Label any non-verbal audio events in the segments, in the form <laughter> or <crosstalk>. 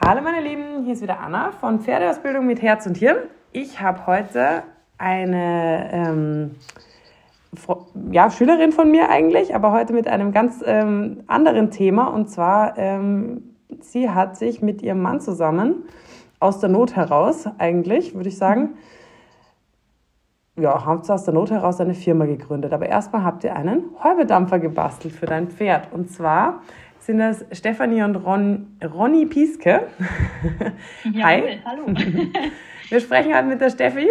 Hallo meine Lieben, hier ist wieder Anna von Pferdeausbildung mit Herz und Hirn. Ich habe heute eine ähm, ja, Schülerin von mir eigentlich, aber heute mit einem ganz ähm, anderen Thema. Und zwar, ähm, sie hat sich mit ihrem Mann zusammen, aus der Not heraus eigentlich, würde ich sagen, ja, haben sie aus der Not heraus eine Firma gegründet. Aber erstmal habt ihr einen Heubedampfer gebastelt für dein Pferd. Und zwar sind das Stefanie und Ron, Ronny Pieske. Ja, Hi. hallo. <laughs> Wir sprechen heute mit der Steffi.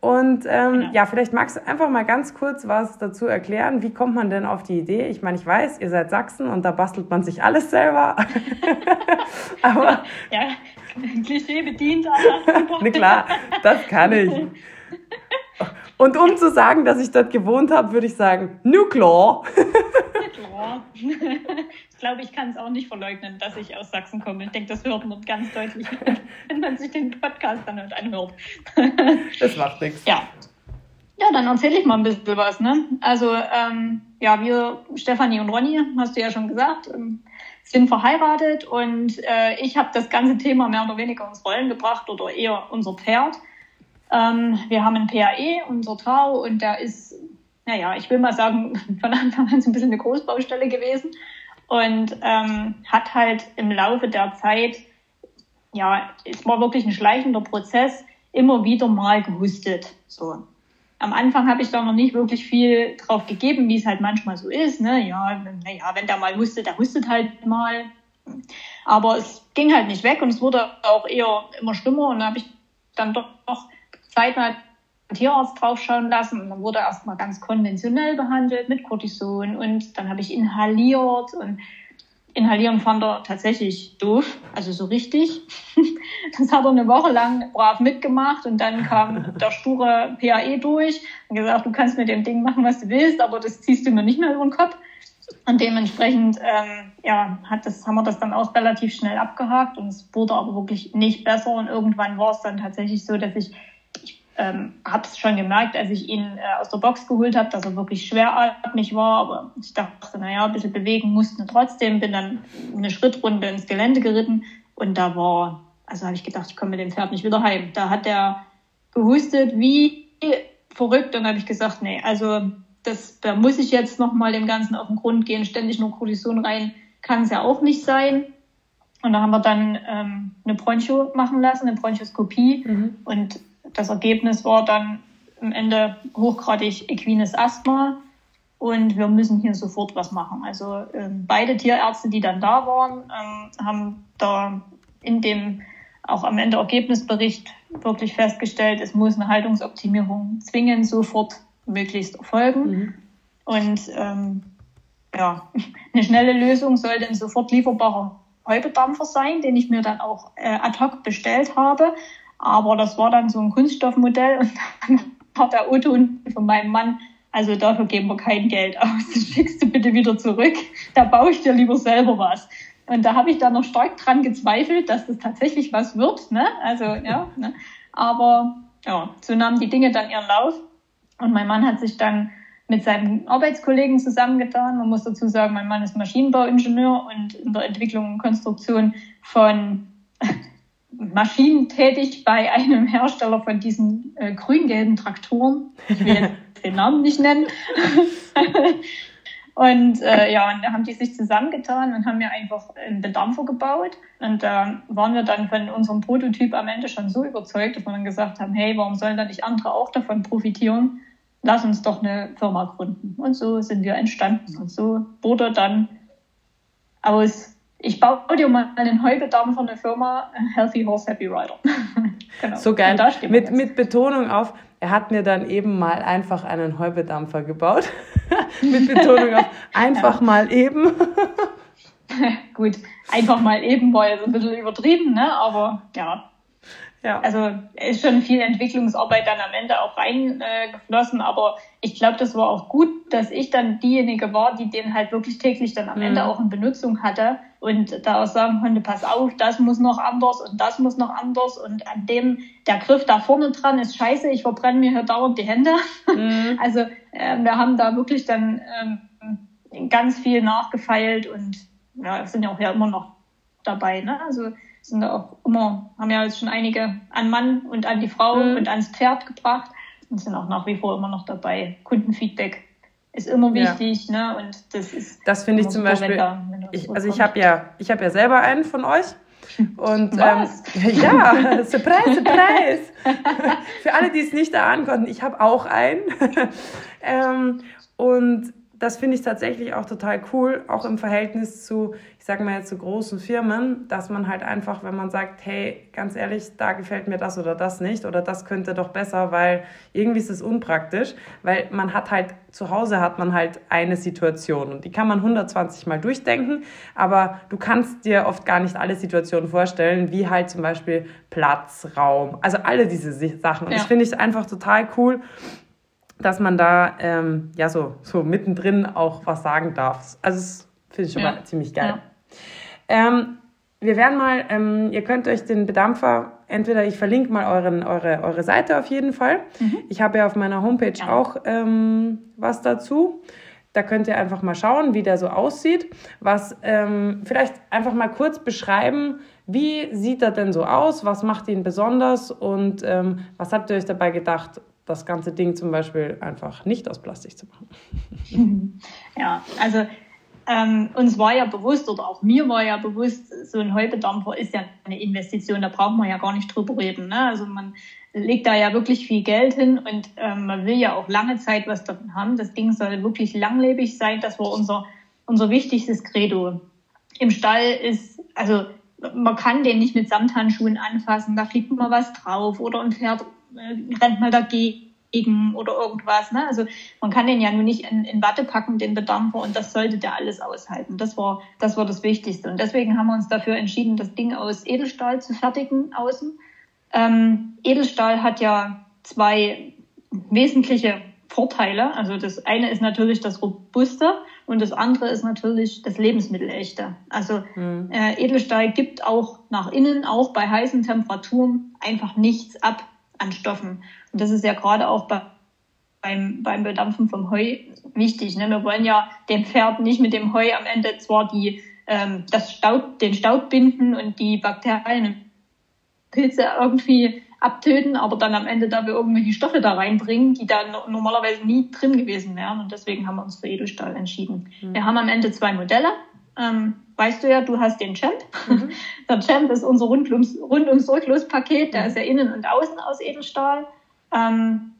Und ähm, genau. ja, vielleicht magst du einfach mal ganz kurz was dazu erklären. Wie kommt man denn auf die Idee? Ich meine, ich weiß, ihr seid Sachsen und da bastelt man sich alles selber. <laughs> <laughs> aber ja, Klischee bedient. Na klar, das kann ich. Und um zu sagen, dass ich dort gewohnt habe, würde ich sagen, Nuclear. Glaube, ich kann es auch nicht verleugnen, dass ich aus Sachsen komme. Ich denke, das hört man ganz deutlich, <laughs> wenn man sich den Podcast dann halt anhört. <laughs> Das macht nichts. Ja. Ja, dann erzähle ich mal ein bisschen was. Ne? Also, ähm, ja, wir, Stefanie und Ronny, hast du ja schon gesagt, ähm, sind verheiratet und äh, ich habe das ganze Thema mehr oder weniger ins Rollen gebracht oder eher unser Pferd. Ähm, wir haben ein PAE, unser Tau, und der ist, naja, ich will mal sagen, <laughs> von Anfang an so ein bisschen eine Großbaustelle gewesen und ähm, hat halt im Laufe der Zeit, ja, es war wirklich ein schleichender Prozess, immer wieder mal gehustet. So. Am Anfang habe ich da noch nicht wirklich viel drauf gegeben, wie es halt manchmal so ist. Ne? Ja, naja, wenn der mal hustet, der hustet halt mal. Aber es ging halt nicht weg und es wurde auch eher immer schlimmer und da habe ich dann doch zeitnah einen Tierarzt draufschauen lassen und dann wurde erstmal ganz konventionell behandelt mit Cortison und dann habe ich inhaliert und Inhalieren fand er tatsächlich doof, also so richtig. <laughs> Das hat er eine Woche lang brav mitgemacht und dann kam der sture PAE durch und gesagt, du kannst mit dem Ding machen, was du willst, aber das ziehst du mir nicht mehr über den Kopf. Und dementsprechend ähm, ja, hat das, haben wir das dann auch relativ schnell abgehakt und es wurde aber wirklich nicht besser und irgendwann war es dann tatsächlich so, dass ich ähm, habe es schon gemerkt, als ich ihn äh, aus der Box geholt habe, dass er wirklich schweratmig war. Aber ich dachte, naja, ein bisschen bewegen mussten trotzdem. Bin dann eine Schrittrunde ins Gelände geritten und da war, also habe ich gedacht, ich komme mit dem Pferd nicht wieder heim. Da hat er gehustet wie verrückt und habe ich gesagt, nee, also das, da muss ich jetzt nochmal dem Ganzen auf den Grund gehen, ständig nur Kortison rein, kann es ja auch nicht sein. Und da haben wir dann ähm, eine Broncho machen lassen, eine Bronchoskopie. Mhm. Und das Ergebnis war dann am Ende hochgradig equines Asthma und wir müssen hier sofort was machen. Also ähm, beide Tierärzte, die dann da waren, ähm, haben da in dem auch am Ende Ergebnisbericht wirklich festgestellt, es muss eine Haltungsoptimierung zwingend sofort möglichst erfolgen. Mhm. Und ähm, ja, <laughs> eine schnelle Lösung sollte ein sofort lieferbarer Heubedampfer sein, den ich mir dann auch äh, ad hoc bestellt habe. Aber das war dann so ein Kunststoffmodell und dann <laughs> hat der Otto von meinem Mann, also dafür geben wir kein Geld aus, das schickst du bitte wieder zurück, da baue ich dir lieber selber was. Und da habe ich dann noch stark dran gezweifelt, dass das tatsächlich was wird. Ne? Also ja, ne? aber ja, so nahmen die Dinge dann ihren Lauf. Und mein Mann hat sich dann mit seinem Arbeitskollegen zusammengetan. Man muss dazu sagen, mein Mann ist Maschinenbauingenieur und in der Entwicklung und Konstruktion von Maschinen tätig bei einem Hersteller von diesen äh, grün-gelben Traktoren. Ich will <laughs> jetzt den Namen nicht nennen. <laughs> und äh, ja, und da haben die sich zusammengetan und haben mir einfach einen Bedampfer gebaut. Und da äh, waren wir dann von unserem Prototyp am Ende schon so überzeugt, dass wir dann gesagt haben, hey, warum sollen da nicht andere auch davon profitieren? Lass uns doch eine Firma gründen. Und so sind wir entstanden. Und so wurde dann aus ich baue dir mal einen Heubedarm von der Firma Healthy Horse Happy Rider. <laughs> genau. So geil. Mit, mit Betonung auf, er hat mir dann eben mal einfach einen Heubedampfer gebaut. <laughs> mit Betonung auf einfach ja. mal eben. <laughs> Gut, einfach mal eben war jetzt ein bisschen übertrieben, ne? aber ja, ja. Also ist schon viel Entwicklungsarbeit dann am Ende auch reingeflossen, äh, aber ich glaube, das war auch gut, dass ich dann diejenige war, die den halt wirklich täglich dann am mhm. Ende auch in Benutzung hatte und da auch sagen konnte, pass auf, das muss noch anders und das muss noch anders und an dem, der Griff da vorne dran ist scheiße, ich verbrenne mir hier dauernd die Hände. Mhm. <laughs> Also äh, wir haben da wirklich dann ähm, ganz viel nachgefeilt und ja, sind ja auch ja immer noch dabei. Ne? Also sind auch immer, haben ja jetzt schon einige an Mann und an die Frau mhm. und ans Pferd gebracht und sind auch nach wie vor immer noch dabei. Kundenfeedback ist immer wichtig, ja. ne? Und das ist. Das finde ich zum Beispiel. Da, ich, also ich habe ja, ich habe ja selber einen von euch. Und ähm, <laughs> ja, Surprise, Surprise. <laughs> Für alle, die es nicht erahnen konnten, ich habe auch einen. <laughs> ähm, und das finde ich tatsächlich auch total cool, auch im Verhältnis zu, ich sage mal jetzt zu großen Firmen, dass man halt einfach, wenn man sagt, hey, ganz ehrlich, da gefällt mir das oder das nicht oder das könnte doch besser, weil irgendwie ist es unpraktisch, weil man hat halt, zu Hause hat man halt eine Situation und die kann man 120 Mal durchdenken, aber du kannst dir oft gar nicht alle Situationen vorstellen, wie halt zum Beispiel Platz, Raum, also alle diese Sachen. Und ja. das finde ich einfach total cool dass man da ähm, ja so, so mittendrin auch was sagen darf. Also das finde ich schon ja. mal ziemlich geil. Ja. Ähm, wir werden mal, ähm, ihr könnt euch den Bedampfer, entweder ich verlinke mal euren, eure, eure Seite auf jeden Fall. Mhm. Ich habe ja auf meiner Homepage ja. auch ähm, was dazu. Da könnt ihr einfach mal schauen, wie der so aussieht. Was ähm, vielleicht einfach mal kurz beschreiben, wie sieht er denn so aus? Was macht ihn besonders? Und ähm, was habt ihr euch dabei gedacht, das ganze Ding zum Beispiel einfach nicht aus Plastik zu machen. <laughs> Ja, also ähm, uns war ja bewusst oder auch mir war ja bewusst, so ein Heubedampfer ist ja eine Investition, da braucht man ja gar nicht drüber reden. Ne? Also man legt da ja wirklich viel Geld hin und ähm, man will ja auch lange Zeit was davon haben. Das Ding soll wirklich langlebig sein. Das war unser, unser wichtigstes Credo. Im Stall ist, also man kann den nicht mit Samthandschuhen anfassen, da fliegt mal was drauf oder ein Pferd äh, rennt mal dagegen oder irgendwas. Ne? Also man kann den ja nur nicht in, in Watte packen, den Bedampfer, und das sollte der alles aushalten. Das war, das war das Wichtigste. Und deswegen haben wir uns dafür entschieden, das Ding aus Edelstahl zu fertigen außen. Ähm, Edelstahl hat ja zwei wesentliche Vorteile. Also das eine ist natürlich das Robuste und das andere ist natürlich das Lebensmittelechte. Also mhm. äh, Edelstahl gibt auch nach innen, auch bei heißen Temperaturen, einfach nichts ab an Stoffen. Und das ist ja gerade auch bei, beim, beim Bedampfen vom Heu wichtig. Ne? Wir wollen ja dem Pferd nicht mit dem Heu am Ende zwar die, ähm, das Staub, den Staub binden und die Bakterien und Pilze irgendwie abtöten, aber dann am Ende dafür irgendwelche Stoffe da reinbringen, die da normalerweise nie drin gewesen wären. Und deswegen haben wir uns für Edelstahl entschieden. Mhm. Wir haben am Ende zwei Modelle. Ähm, weißt du ja, du hast den Champ. Mhm. <laughs> Der Champ ist unser Rundums, Rundumsorglospaket, der mhm. ist ja innen und außen aus Edelstahl. Ähm,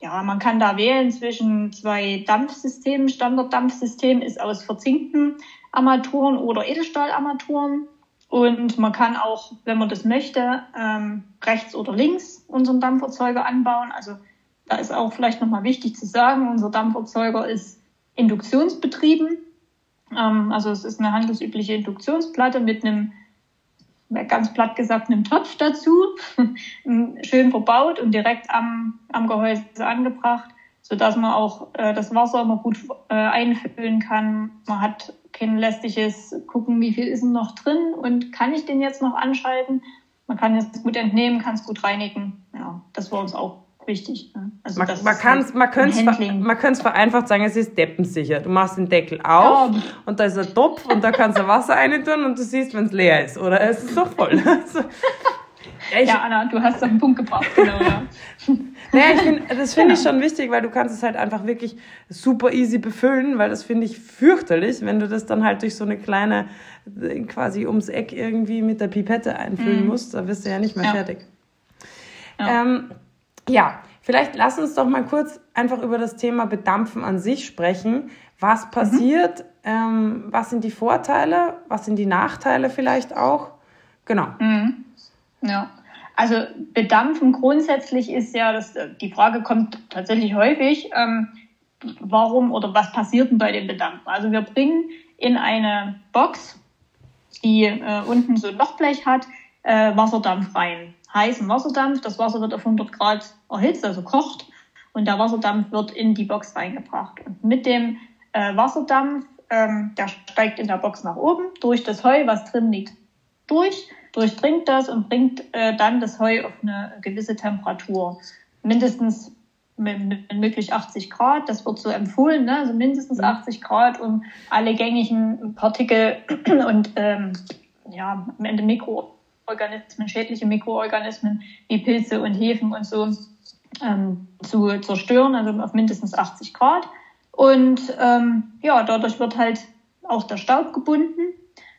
ja, man kann da wählen zwischen zwei Dampfsystemen. Standarddampfsystem ist aus verzinkten Armaturen oder Edelstahlarmaturen. Und man kann auch, wenn man das möchte, ähm, rechts oder links unseren Dampferzeuger anbauen. Also da ist auch vielleicht nochmal wichtig zu sagen, unser Dampferzeuger ist induktionsbetrieben. Ähm, also es ist eine handelsübliche Induktionsplatte mit einem, ganz platt gesagt, einem Topf dazu, <laughs> schön verbaut und direkt am, am Gehäuse angebracht, sodass man auch äh, das Wasser immer gut äh, einfüllen kann. Man hat kein lästiges Gucken, wie viel ist denn noch drin und kann ich den jetzt noch anschalten? Man kann es gut entnehmen, kann es gut reinigen. Ja, das war uns auch wichtig. Ne? Also man, man, kann's, man, könnte man könnte es vereinfacht sagen, es ist deppensicher. Du machst den Deckel auf ja. und da ist ein Topf und da kannst du Wasser rein tun und du siehst, wenn es leer ist. Oder es ist doch voll. <laughs> ja, ich, ja, Anna, du hast auf den Punkt gebracht. Genau, <laughs> ja. naja, ich find, das finde ich schon wichtig, weil du kannst es halt einfach wirklich super easy befüllen, weil das finde ich fürchterlich, wenn du das dann halt durch so eine kleine, quasi ums Eck irgendwie mit der Pipette einfüllen mhm. musst. Da wirst du ja nicht mehr fertig. Ja. Ähm, ja, vielleicht lass uns doch mal kurz einfach über das Thema Bedampfen an sich sprechen. Was mhm. passiert? Mhm. Ähm, was sind die Vorteile? Was sind die Nachteile vielleicht auch? Genau. Mhm. Ja. Also Bedampfen grundsätzlich ist ja, das, die Frage kommt tatsächlich häufig, ähm, warum oder was passiert denn bei dem Bedampfen? Also wir bringen in eine Box, die äh, unten so ein Lochblech hat, äh, Wasserdampf rein heißen Wasserdampf. Das Wasser wird auf 100 Grad erhitzt, also kocht. Und der Wasserdampf wird in die Box reingebracht. Und mit dem äh, Wasserdampf, ähm, der steigt in der Box nach oben, durch das Heu, was drin liegt, durch, durchdringt das und bringt äh, dann das Heu auf eine gewisse Temperatur. Mindestens möglich 80 Grad, das wird so empfohlen, ne? also mindestens 80 mhm. Grad, um alle gängigen Partikel <clears throat> und ähm, ja, am Ende Mikroorganismen, schädliche Mikroorganismen wie Pilze und Hefen und so ähm, zu zerstören, also auf mindestens 80 Grad. Und ähm, ja, dadurch wird halt auch der Staub gebunden.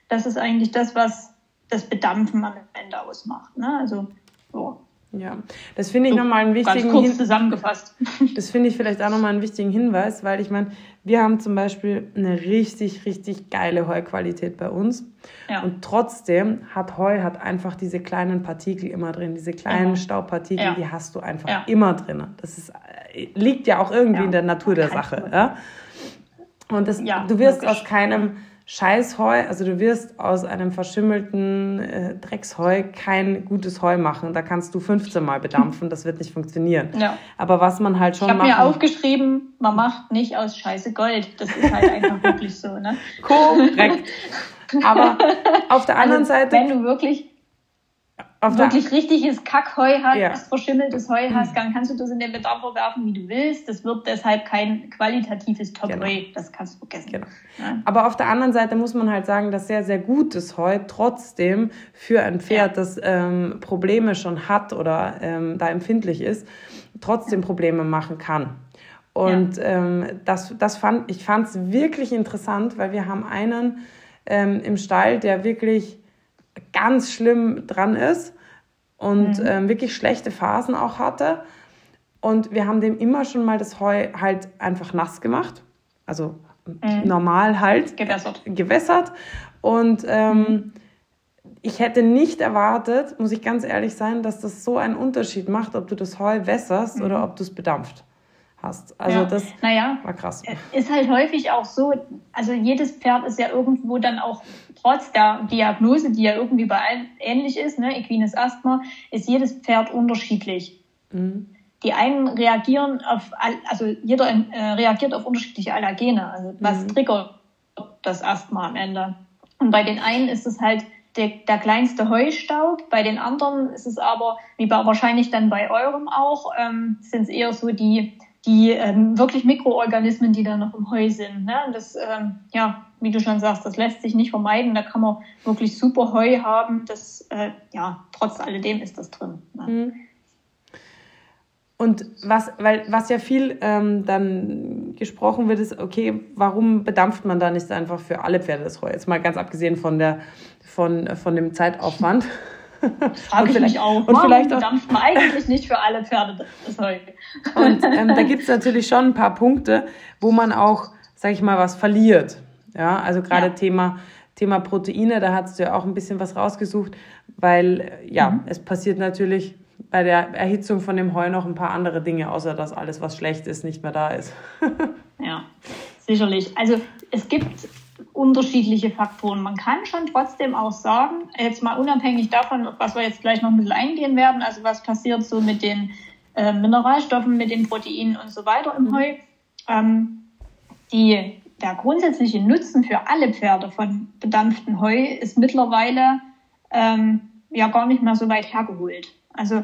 Das ist eigentlich das, was das Bedampfen am Ende ausmacht. Ne? Also so. Ja, das finde ich so, nochmal einen wichtigen ganz kurz zusammengefasst. <laughs> Das finde ich vielleicht auch nochmal einen wichtigen Hinweis, weil ich meine, wir haben zum Beispiel eine richtig, richtig geile Heuqualität bei uns. Ja. Und trotzdem hat Heu hat einfach diese kleinen Partikel immer drin, diese kleinen ja. Staubpartikel, ja. die hast du einfach immer drin. Das ist, äh, liegt ja auch irgendwie in der Natur der Sache. Ja? Und das, du wirst logisch. aus keinem Scheißheu, also du wirst aus einem verschimmelten äh, Drecksheu kein gutes Heu machen. Da kannst du 15 Mal bedampfen, das wird nicht funktionieren. Ja. Aber was man halt schon Ich habe mir aufgeschrieben, man macht nicht aus Scheiße Gold. Das ist halt einfach wirklich so, ne? Korrekt. Aber auf der anderen also, Seite... Wenn du wirklich auf wirklich richtiges Kackheu hast, ja. verschimmeltes Heu hast, dann kannst du das in den Bedarfer werfen, wie du willst. Das wird deshalb kein qualitatives Top-Heu. Genau. Das kannst du vergessen. Genau. Ja. Aber auf der anderen Seite muss man halt sagen, dass sehr, sehr gutes Heu trotzdem für ein Pferd, ja. das ähm, Probleme schon hat oder ähm, da empfindlich ist, trotzdem Probleme machen kann. Und ähm, das, das fand, ich fand es wirklich interessant, weil wir haben einen ähm, im Stall, der wirklich ganz schlimm dran ist und mhm. ähm, wirklich schlechte Phasen auch hatte. Und wir haben dem immer schon mal das Heu halt einfach nass gemacht. Also mhm. normal halt. Gewässert. Gewässert. Und ähm, mhm. ich hätte nicht erwartet, muss ich ganz ehrlich sein, dass das so einen Unterschied macht, ob du das Heu wässerst oder mhm. ob du es bedampft hast. Also ja. das naja, war krass. Ist halt häufig auch so, also jedes Pferd ist ja irgendwo dann auch trotz der Diagnose, die ja irgendwie bei allen ähnlich ist, ne, equines Asthma, ist jedes Pferd unterschiedlich. Mhm. Die einen reagieren auf, also jeder äh, reagiert auf unterschiedliche Allergene. Also was mhm. triggert das Asthma am Ende? Und bei den einen ist es halt der, der kleinste Heustaub. Bei den anderen ist es aber, wie bei, wahrscheinlich dann bei eurem auch, ähm, sind es eher so die die ähm, wirklich Mikroorganismen, die da noch im Heu sind. Ne? Das, ähm, ja, wie du schon sagst, das lässt sich nicht vermeiden. Da kann man wirklich super Heu haben. Das, äh, ja, trotz alledem ist das drin. Ne? Mhm. Und was, weil, was ja viel ähm, dann gesprochen wird, ist, okay, warum bedampft man da nicht einfach für alle Pferde das Heu? Jetzt mal ganz abgesehen von, der, von, von dem Zeitaufwand. <laughs> Frage ich mich auch. Und Warum vielleicht auch, dampft man eigentlich nicht für alle Pferde das Heu? Und ähm, da <laughs> gibt es natürlich schon ein paar Punkte, wo man auch, sag ich mal, was verliert. Ja, also gerade ja. Thema, Thema Proteine, da hast du ja auch ein bisschen was rausgesucht, weil ja, mhm. es passiert natürlich bei der Erhitzung von dem Heu noch ein paar andere Dinge, außer dass alles, was schlecht ist, nicht mehr da ist. <laughs> ja, sicherlich. Also es gibt unterschiedliche Faktoren. Man kann schon trotzdem auch sagen, jetzt mal unabhängig davon, was wir jetzt gleich noch ein bisschen eingehen werden, also was passiert so mit den äh, Mineralstoffen, mit den Proteinen und so weiter im mhm. Heu. Ähm, die, der grundsätzliche Nutzen für alle Pferde von bedampftem Heu ist mittlerweile ähm, ja gar nicht mehr so weit hergeholt. Also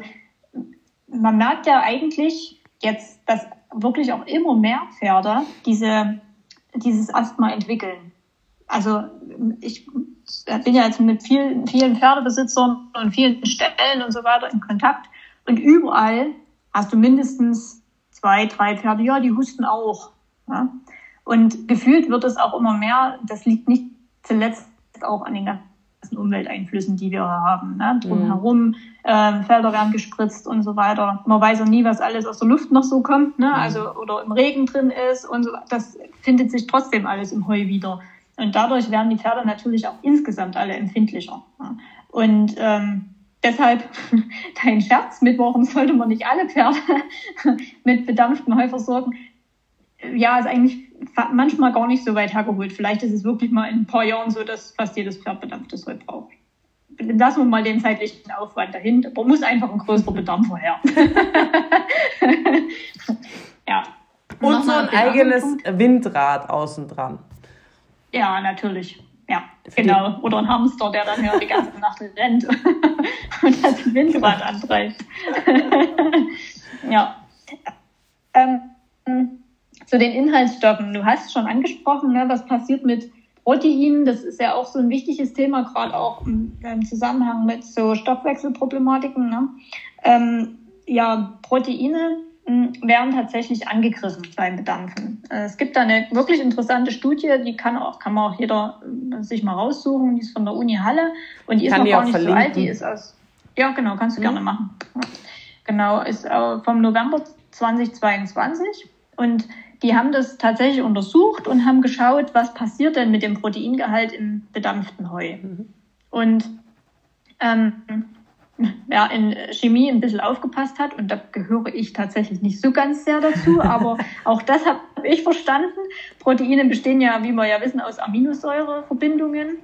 man merkt ja eigentlich jetzt, dass wirklich auch immer mehr Pferde diese, dieses Asthma entwickeln. Also ich bin ja jetzt mit vielen, vielen Pferdebesitzern und vielen Stellen und so weiter in Kontakt. Und überall hast du mindestens zwei, drei Pferde, ja, die husten auch. Ja? Und gefühlt wird es auch immer mehr. Das liegt nicht zuletzt auch an den ganzen Umwelteinflüssen, die wir haben. Ne? Drumherum, mhm. äh, Felder werden gespritzt und so weiter. Man weiß auch nie, was alles aus der Luft noch so kommt, ne? Mhm. also oder im Regen drin ist und so. Das findet sich trotzdem alles im Heu wieder. Und dadurch werden die Pferde natürlich auch insgesamt alle empfindlicher. Und ähm, deshalb <laughs> dein Scherz mit, warum sollte man nicht alle Pferde <laughs> mit bedampftem Heu versorgen? Ja, ist eigentlich manchmal gar nicht so weit hergeholt. Vielleicht ist es wirklich mal in ein paar Jahren so, dass fast jedes Pferd bedampftes Heu braucht. Lassen wir mal den zeitlichen Aufwand dahin. Da muss einfach ein größerer Bedampfer her. <laughs> ja. Und so ein eigenes Windrad außen dran. Ja, natürlich. Ja, genau. Oder ein Hamster, der dann ja die ganze Nacht <laughs> rennt <laughs> und das Windrad antreibt. <laughs> ja. Ähm, zu den Inhaltsstoffen. Du hast schon angesprochen, ne, was passiert mit Protein, das ist ja auch so ein wichtiges Thema, gerade auch im, im Zusammenhang mit so Stoffwechselproblematiken. Ne? Ähm, ja, Proteine werden tatsächlich angegriffen beim Bedampfen. Äh, es gibt da eine wirklich interessante Studie, die kann auch, kann man auch jeder äh, sich mal raussuchen, die ist von der Uni Halle und die ist kann noch gar nicht verlinken. so alt, die ist aus, ja genau, kannst du mhm. gerne machen. Genau, ist vom November 2022 und die haben das tatsächlich untersucht und haben geschaut, was passiert denn mit dem Proteingehalt im bedampften Heu. Mhm. Und ähm, wer in Chemie ein bisschen aufgepasst hat, und da gehöre ich tatsächlich nicht so ganz sehr dazu, <laughs> aber auch das habe ich verstanden. Proteine bestehen ja, wie wir ja wissen, aus Aminosäureverbindungen.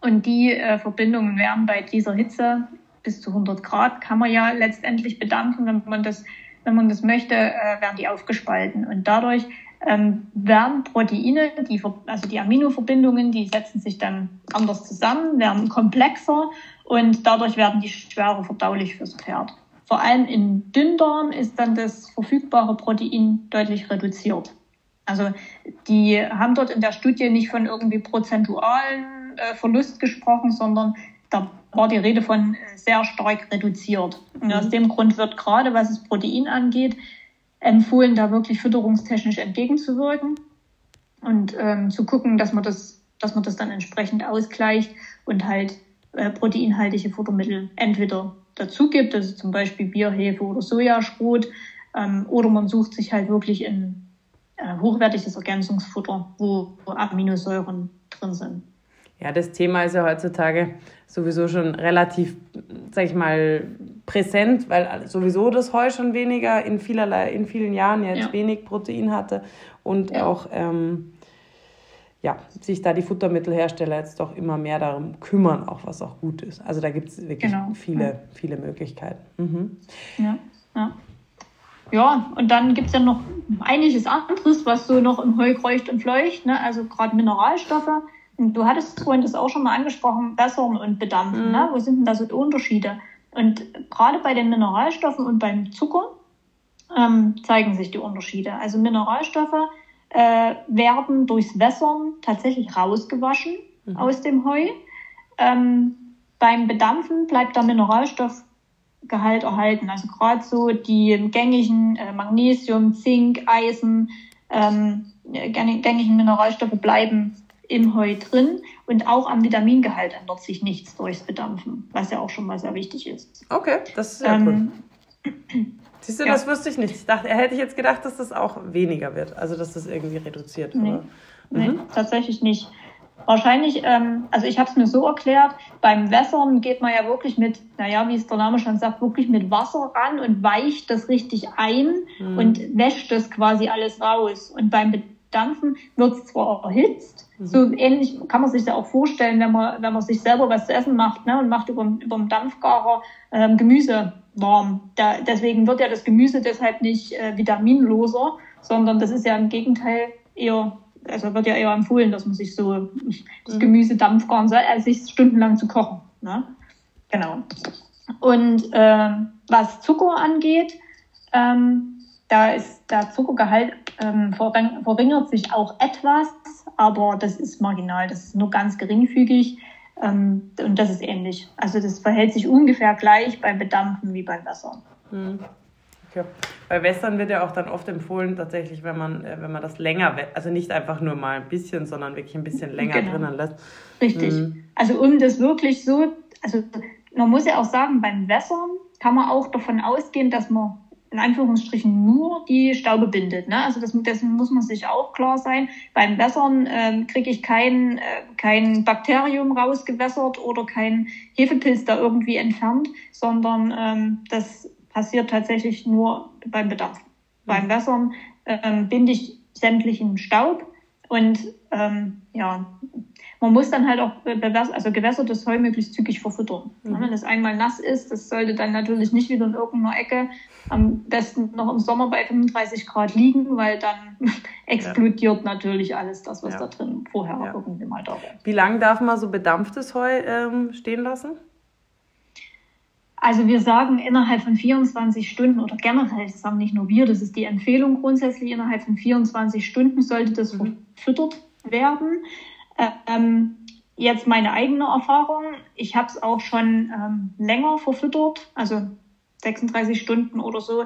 Und die äh, Verbindungen werden bei dieser Hitze bis zu 100 Grad, kann man ja letztendlich bedampfen, wenn man das, wenn man das möchte, äh, werden die aufgespalten. Und dadurch ähm, werden Proteine, die, also die Aminoverbindungen, die setzen sich dann anders zusammen, werden komplexer und dadurch werden die schwerer verdaulich fürs Pferd. Vor allem im Dünndarm ist dann das verfügbare Protein deutlich reduziert. Also die haben dort in der Studie nicht von irgendwie prozentualen äh, Verlust gesprochen, sondern da war die Rede von äh, sehr stark reduziert. Und aus mhm. dem Grund wird gerade, was das Protein angeht, empfohlen, da wirklich fütterungstechnisch entgegenzuwirken und ähm, zu gucken, dass man das, dass man das dann entsprechend ausgleicht und halt äh, proteinhaltige Futtermittel entweder dazu gibt, also zum Beispiel Bier, Hefe oder Sojaschrot, ähm, oder man sucht sich halt wirklich ein äh, hochwertiges Ergänzungsfutter, wo, wo Aminosäuren drin sind. Ja, das Thema ist ja heutzutage sowieso schon relativ, sag ich mal, präsent, weil sowieso das Heu schon weniger in vielerlei, in vielen Jahren jetzt ja. wenig Protein hatte und ja. auch ähm, ja, sich da die Futtermittelhersteller jetzt doch immer mehr darum kümmern, auch was auch gut ist. Also da gibt es wirklich genau. viele, ja. viele Möglichkeiten. Mhm. Ja, ja. Ja, und dann gibt es ja noch einiges anderes, was so noch im Heu kreucht und fleucht, ne? also gerade Mineralstoffe. Und du hattest vorhin das auch schon mal angesprochen, Bessern und Bedampfen. Mhm. Ne? Wo sind denn da so die Unterschiede? Und gerade bei den Mineralstoffen und beim Zucker ähm, zeigen sich die Unterschiede. Also Mineralstoffe äh, werden durchs Wässern tatsächlich rausgewaschen mhm. aus dem Heu. Ähm, beim Bedampfen bleibt der Mineralstoffgehalt erhalten. Also gerade so die gängigen äh, Magnesium, Zink, Eisen, ähm, gängigen Mineralstoffe bleiben im Heu drin und auch am Vitamingehalt ändert sich nichts durchs Bedampfen, was ja auch schon mal sehr wichtig ist. Okay, das ist sehr ähm, cool. <clears throat> Siehst du, ja. das wusste ich nicht. Ich dachte, hätte ich jetzt gedacht, dass das auch weniger wird, also dass das irgendwie reduziert. Nee, mhm. nee tatsächlich nicht. Wahrscheinlich, ähm, also ich habe es mir so erklärt, beim Wässern geht man ja wirklich mit, naja, wie es der Name schon sagt, wirklich mit Wasser ran und weicht das richtig ein mhm. und wäscht das quasi alles raus. Und beim Bedampfen wird es zwar erhitzt, so ähnlich kann man sich ja auch vorstellen, wenn man, wenn man sich selber was zu essen macht ne, und macht über, über den Dampfgarer ähm, Gemüse warm. Da, deswegen wird ja das Gemüse deshalb nicht äh, vitaminloser, sondern das ist ja im Gegenteil eher, also wird ja eher empfohlen, dass man sich so das mhm. Gemüse dampfgaren soll, als sich stundenlang zu kochen. Ne? Genau. Und ähm, was Zucker angeht, ähm, da ist der Zuckergehalt ähm, verringert sich auch etwas, aber das ist marginal, das ist nur ganz geringfügig ähm, und das ist ähnlich. Also das verhält sich ungefähr gleich beim Bedampfen wie beim Wässern. Hm. Okay. Bei Wässern wird ja auch dann oft empfohlen, tatsächlich, wenn man, äh, wenn man das länger, also nicht einfach nur mal ein bisschen, sondern wirklich ein bisschen länger genau. drinnen lässt. Richtig. Hm. Also um das wirklich so, also man muss ja auch sagen, beim Wässern kann man auch davon ausgehen, dass man in Anführungsstrichen nur die Staube bindet. Ne? Also das, dessen muss man sich auch klar sein. Beim Wässern ähm, kriege ich kein, äh, kein Bakterium rausgewässert oder kein Hefepilz da irgendwie entfernt, sondern ähm, das passiert tatsächlich nur beim Bedarf. Mhm. Beim Wässern ähm, binde ich sämtlichen Staub und ähm, ja, man muss dann halt auch also gewässertes Heu möglichst zügig verfüttern. Mhm. Wenn es einmal nass ist, das sollte dann natürlich nicht wieder in irgendeiner Ecke am besten noch im Sommer bei 35 Grad liegen, weil dann <laughs> explodiert ja. natürlich alles das, was ja. da drin vorher ja. irgendwie mal da war. Wie lange darf man so bedampftes Heu ähm, stehen lassen? Also wir sagen innerhalb von 24 Stunden oder generell, das sagen nicht nur wir, das ist die Empfehlung grundsätzlich, innerhalb von 24 Stunden sollte das mhm. verfüttert werden. Ähm, jetzt meine eigene Erfahrung. Ich habe es auch schon ähm, länger verfüttert, also 36 Stunden oder so.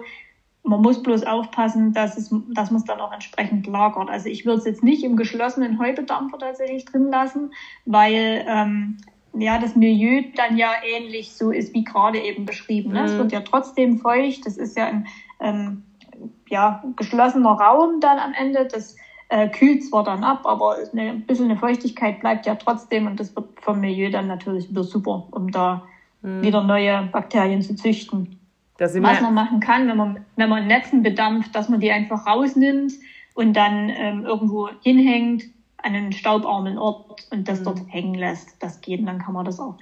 Man muss bloß aufpassen, dass, es, dass man es dann auch entsprechend lagert. Also ich würde es jetzt nicht im geschlossenen Heubedampfer tatsächlich drin lassen, weil ähm, ja das Milieu dann ja ähnlich so ist wie gerade eben beschrieben. Ne? Mhm. Es wird ja trotzdem feucht. Das ist ja ein ähm, ja, geschlossener Raum dann am Ende. Das äh, kühlt zwar dann ab, aber eine, ein bisschen eine Feuchtigkeit bleibt ja trotzdem und das wird vom Milieu dann natürlich wieder super, um da mhm. wieder neue Bakterien zu züchten. Was man machen kann, wenn man, wenn man Netzen bedampft, dass man die einfach rausnimmt und dann ähm, irgendwo hinhängt an einen staubarmen Ort und das mhm. dort hängen lässt. Das geht und dann kann man das auch.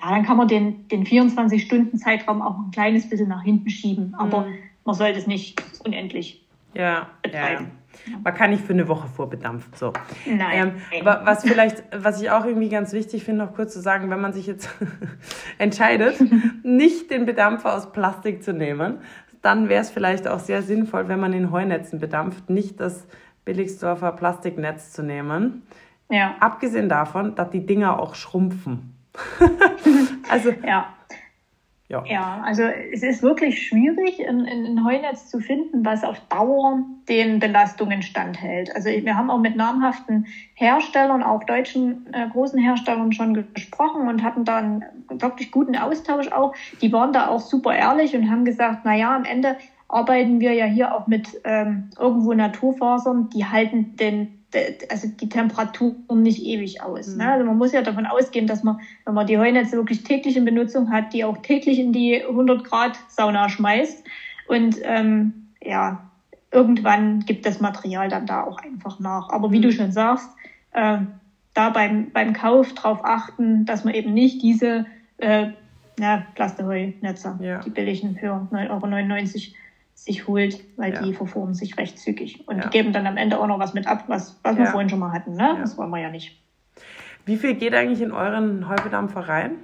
Ja, dann kann man den, den 24-Stunden-Zeitraum auch ein kleines bisschen nach hinten schieben, aber mhm. man sollte es nicht unendlich ja, betreiben. Ja. Man kann nicht für eine Woche vorbedampfen. So. Nein. Ähm, was vielleicht, was ich auch irgendwie ganz wichtig finde, noch kurz zu sagen, wenn man sich jetzt <laughs> entscheidet, <laughs> nicht den Bedampfer aus Plastik zu nehmen, dann wäre es vielleicht auch sehr sinnvoll, wenn man in Heunetzen bedampft, nicht das Billigsdorfer Plastiknetz zu nehmen. Ja. Abgesehen davon, dass die Dinger auch schrumpfen. <laughs> also ja. Ja. ja, also es ist wirklich schwierig, ein, Heunetz zu finden, was auf Dauer den Belastungen standhält. Also wir haben auch mit namhaften Herstellern, auch deutschen äh, großen Herstellern schon gesprochen und hatten da einen wirklich guten Austausch auch. Die waren da auch super ehrlich und haben gesagt, na ja, am Ende arbeiten wir ja hier auch mit ähm, irgendwo Naturfasern, die halten den also die Temperaturen nicht ewig aus. Ne? Mhm. Also man muss ja davon ausgehen, dass man, wenn man die Heunetze wirklich täglich in Benutzung hat, die auch täglich in die 100 Grad Sauna schmeißt. Und ähm, ja, irgendwann gibt das Material dann da auch einfach nach. Aber wie du mhm. schon sagst, äh, da beim, beim Kauf drauf achten, dass man eben nicht diese äh, ja, Plasteheunetze, ja. die billigen für 9,99 Euro sich holt, weil ja. die verformen sich recht zügig. Und ja. die geben dann am Ende auch noch was mit ab, was, was wir vorhin schon mal hatten. Ne? Das wollen wir ja nicht. Wie viel geht eigentlich in euren Heubedampfer rein?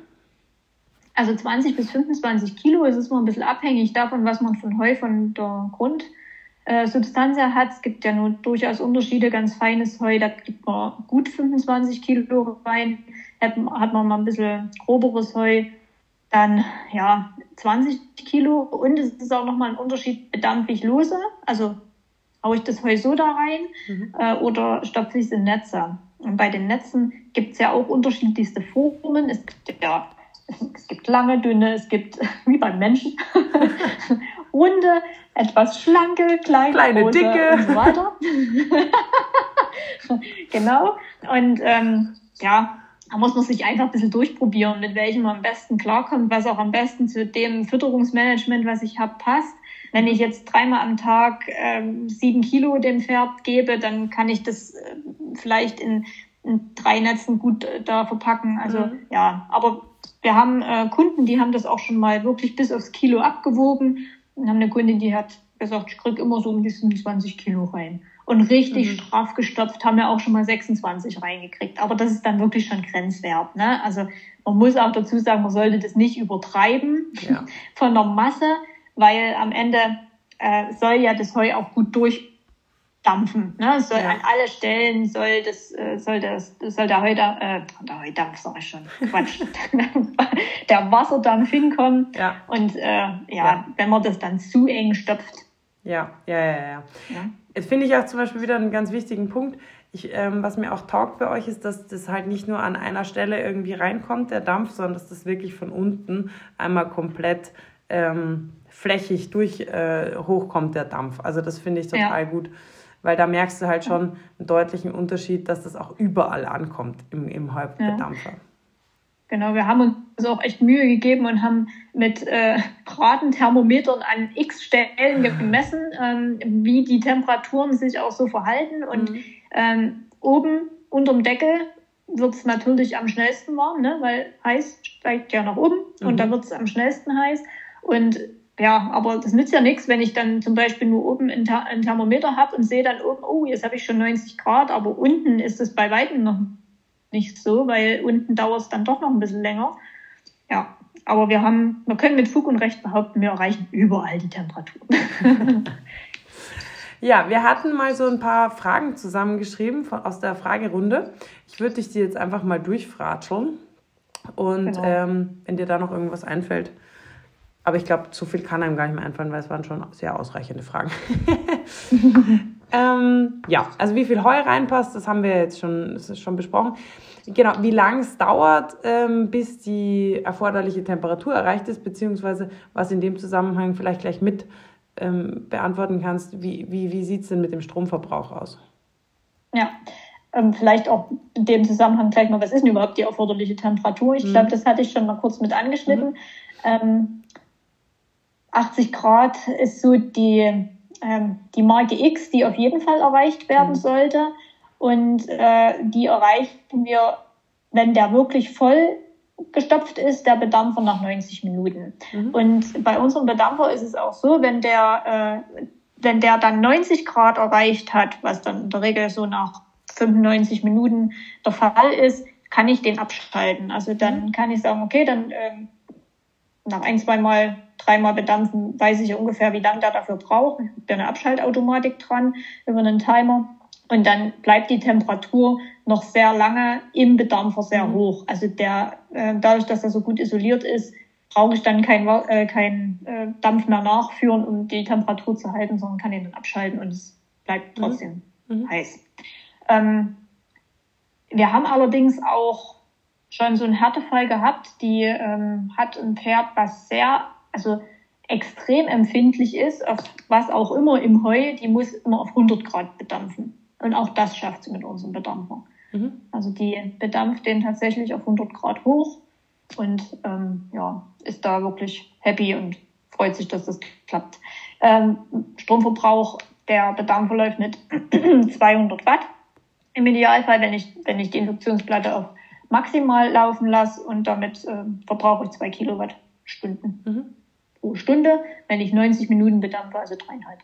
Also 20 bis 25 Kilo. Es ist mal ein bisschen abhängig davon, was man von Heu von der Grundsubstanz her hat. Es gibt ja nur durchaus Unterschiede. Ganz feines Heu, da gibt man gut 25 Kilo rein. Hat, hat man mal ein bisschen groberes Heu, dann ja 20 Kilo und es ist auch nochmal ein Unterschied, bedampfe ich lose, also haue ich das Heu so da rein mhm. äh, oder stopfe ich es in Netze. Und bei den Netzen gibt es ja auch unterschiedlichste Formen. Es gibt ja es gibt lange, dünne, es gibt <laughs> wie beim Menschen <laughs> runde, etwas schlanke, kleine, kleine große dicke und so weiter. <laughs> genau. Und ähm, ja, da muss man sich einfach ein bisschen durchprobieren, mit welchem man am besten klarkommt, was auch am besten zu dem Fütterungsmanagement, was ich habe, passt. Wenn ich jetzt dreimal am Tag ähm, sieben Kilo dem Pferd gebe, dann kann ich das äh, vielleicht in, in, drei Netzen gut äh, da verpacken. Also mhm. ja, aber wir haben äh, Kunden, die haben das auch schon mal wirklich bis aufs Kilo abgewogen und haben eine Kundin, die hat gesagt, ich krieg immer so um die 27 Kilo rein. Und richtig mhm. straff gestopft haben wir auch schon mal 26 reingekriegt. Aber das ist dann wirklich schon grenzwert. Ne? Also man muss auch dazu sagen, man sollte das nicht übertreiben ja. <laughs> von der Masse, weil am Ende äh, soll ja das Heu auch gut durchdampfen. Ne? Es soll ja. an alle Stellen soll das äh, soll das soll der Heu äh, der Heudampf sag ich schon Quatsch <laughs> der Wasserdampf hinkommen. Ja. Und äh, ja, ja, wenn man das dann zu eng stopft. Ja, ja, ja, ja. ja. Jetzt finde ich auch zum Beispiel wieder einen ganz wichtigen Punkt. Ich, ähm, was mir auch taugt bei euch ist, dass das halt nicht nur an einer Stelle irgendwie reinkommt, der Dampf, sondern dass das wirklich von unten einmal komplett ähm, flächig durch äh, hochkommt, der Dampf. Also das finde ich total ja. gut, weil da merkst du halt schon einen deutlichen Unterschied, dass das auch überall ankommt im, im Halbdampfer. Ja. Genau, wir haben uns auch echt Mühe gegeben und haben mit äh, Bratenthermometern an x Stellen gemessen, ähm, wie die Temperaturen sich auch so verhalten. Und mhm. ähm, oben unterm Deckel wird es natürlich am schnellsten warm, ne? weil heiß steigt ja nach oben mhm. und da wird es am schnellsten heiß. Und ja, aber das nützt ja nichts, wenn ich dann zum Beispiel nur oben ein, ein Thermometer habe und sehe dann oben, oh, jetzt habe ich schon 90 Grad, aber unten ist es bei weitem noch nicht so, weil unten dauert es dann doch noch ein bisschen länger. Ja, aber wir haben, wir können mit Fug und Recht behaupten, wir erreichen überall die Temperaturen. <laughs> Ja, wir hatten mal so ein paar Fragen zusammengeschrieben von, aus der Fragerunde. Ich würde dich die jetzt einfach mal durchfratscheln. Und genau. ähm, wenn dir da noch irgendwas einfällt. Aber ich glaube, zu viel kann einem gar nicht mehr einfallen, weil es waren schon sehr ausreichende Fragen. <laughs> ähm, ja, also wie viel Heu reinpasst, das haben wir jetzt schon, das ist schon besprochen. Genau, wie lange es dauert, ähm, bis die erforderliche Temperatur erreicht ist, beziehungsweise was in dem Zusammenhang vielleicht gleich mit ähm, beantworten kannst, wie, wie, wie sieht es denn mit dem Stromverbrauch aus? Ja, ähm, vielleicht auch in dem Zusammenhang gleich mal, was ist denn überhaupt die erforderliche Temperatur? Ich mhm. glaube, das hatte ich schon mal kurz mit angeschnitten. Mhm. 80 Grad ist so die, ähm, die Marke X, die auf jeden Fall erreicht werden mhm. sollte. Und äh, die erreichen wir, wenn der wirklich voll gestopft ist, der Bedampfer nach 90 Minuten. Mhm. Und bei unserem Bedampfer ist es auch so, wenn der, äh, wenn der dann 90 Grad erreicht hat, was dann in der Regel so nach 95 Minuten der Fall ist, kann ich den abschalten. Also dann mhm. kann ich sagen, okay, dann ähm, nach ein, zwei Mal, dreimal bedampfen, weiß ich ungefähr, wie lange der dafür braucht. Ich habe da eine Abschaltautomatik dran über einen Timer. Und dann bleibt die Temperatur noch sehr lange im Bedampfer sehr mhm. hoch. Also der, äh, dadurch, dass er so gut isoliert ist, brauche ich dann keinen äh, kein, äh, Dampf mehr nachführen, um die Temperatur zu halten, sondern kann ihn dann abschalten und es bleibt mhm. trotzdem mhm. heiß. Ähm, wir haben allerdings auch schon so einen Härtefall gehabt, die ähm, hat ein Pferd, was sehr, also extrem empfindlich ist, auf was auch immer im Heu, die muss immer auf 100 Grad bedampfen. Und auch das schafft sie mit unserem Bedampfer. Mhm. Also die bedampft den tatsächlich auf 100 Grad hoch und ähm, ja, ist da wirklich happy und freut sich, dass das klappt. Ähm, Stromverbrauch, der Bedampfer läuft mit <clears throat> 200 Watt. Im Idealfall, wenn ich, wenn ich die Induktionsplatte auf maximal laufen lasse und damit äh, verbrauche ich zwei Kilowattstunden mhm. pro Stunde. Wenn ich 90 Minuten bedampfe, also dreieinhalb.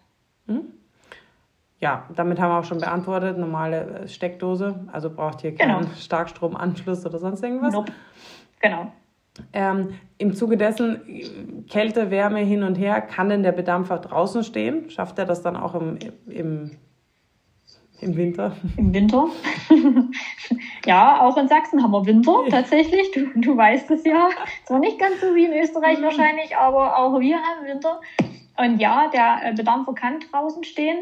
Mhm. Ja, damit haben wir auch schon beantwortet. Normale äh, Steckdose, also braucht hier keinen genau. Starkstromanschluss oder sonst irgendwas. Nope. Genau. Ähm, Im Zuge dessen, Kälte, Wärme hin und her, kann denn der Bedampfer draußen stehen? Schafft er das dann auch im, im im Winter. Im Winter. <laughs> ja, auch in Sachsen haben wir Winter tatsächlich. Du, du weißt es ja. Zwar nicht ganz so wie in Österreich wahrscheinlich, aber auch wir haben Winter. Und ja, der äh, Bedampfer kann draußen stehen.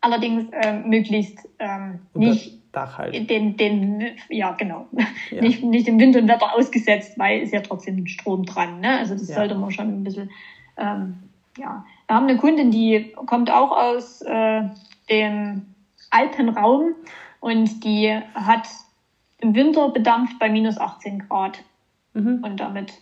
Allerdings äh, möglichst ähm, nicht Dach halt. den, den, ja genau, ja. Nicht, nicht dem Wind und Wetter ausgesetzt, weil ist ja trotzdem Strom dran. Ne? Also das ja. sollte man schon ein bisschen, ähm, ja. Wir haben eine Kundin, die kommt auch aus äh, dem Alpenraum und die hat im Winter bedampft bei minus 18 Grad. Mhm. Und damit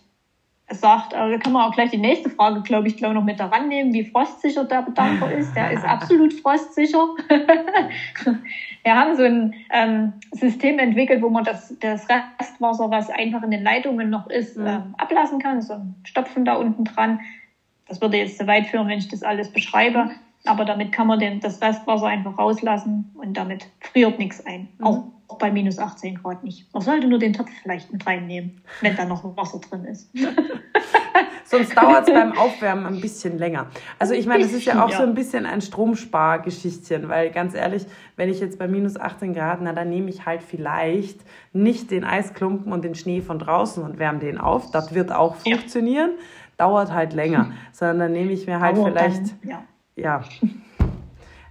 sagt, also da kann man auch gleich die nächste Frage, glaube ich, glaube noch mit daran nehmen, wie frostsicher der Bedampfer ist. Der ist absolut <laughs> frostsicher. <laughs> Wir haben so ein ähm, System entwickelt, wo man das, das Restwasser, was einfach in den Leitungen noch ist, mhm. ähm, ablassen kann. So ein Stopfen da unten dran. Das würde jetzt zu weit führen, wenn ich das alles beschreibe. Aber damit kann man den, das Restwasser einfach rauslassen und damit friert nichts ein. Mhm. Auch, bei minus 18 Grad nicht. Man sollte nur den Topf vielleicht mit reinnehmen, wenn da noch Wasser drin ist. <laughs> Sonst dauert es beim Aufwärmen ein bisschen länger. Also ich meine, es ist ja auch ja. so ein bisschen ein Stromspargeschichtchen, weil ganz ehrlich, wenn ich jetzt bei minus 18 Grad, na dann nehme ich halt vielleicht nicht den Eisklumpen und den Schnee von draußen und wärme den auf. Das wird auch funktionieren. Ja. Dauert halt länger. Sondern dann nehme ich mir halt Aber vielleicht. Dann, ja ja,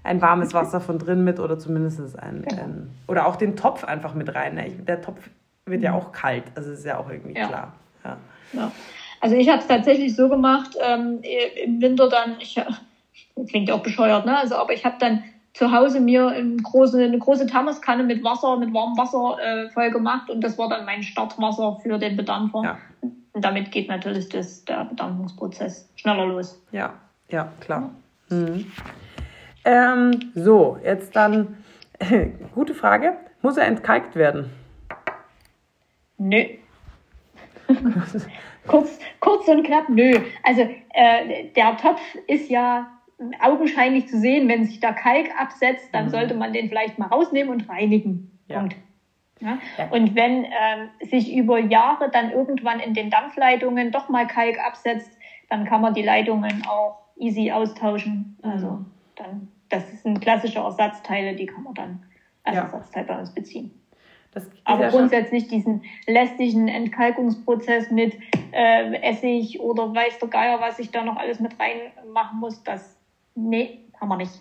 ein warmes Wasser von drin mit oder zumindest ein, genau. ein oder auch den Topf einfach mit rein. Ne? Der Topf wird ja mhm. auch kalt, also ist ja auch irgendwie ja. klar. Ja. ja. Also ich habe es tatsächlich so gemacht, ähm, im Winter dann, ich, <laughs> klingt ja auch bescheuert, ne? Also, aber ich habe dann zu Hause mir eine große, eine große Thermoskanne mit Wasser, mit warmem Wasser äh, voll gemacht und das war dann mein Startwasser für den Bedampfer. Ja. Und damit geht natürlich das, der Bedampfungsprozess schneller los. Ja, ja, klar. Mhm. Ähm, so, jetzt dann, <laughs> gute Frage. Muss er entkalkt werden? Nö. kurz, kurz und knapp, nö. Also äh, der Topf ist ja augenscheinlich zu sehen, wenn sich da Kalk absetzt, dann mhm. sollte man den vielleicht mal rausnehmen und reinigen. Ja. Und, ja? ja. und wenn äh, sich über Jahre dann irgendwann in den Dampfleitungen doch mal Kalk absetzt, dann kann man die Leitungen auch easy austauschen. Also dann, das sind klassische Ersatzteile, die kann man dann als ja. Ersatzteil bei uns beziehen. Aber ja grundsätzlich diesen lästigen Entkalkungsprozess mit äh, Essig oder weiß der Geier, was ich da noch alles mit reinmachen muss, das, nee, haben wir nicht.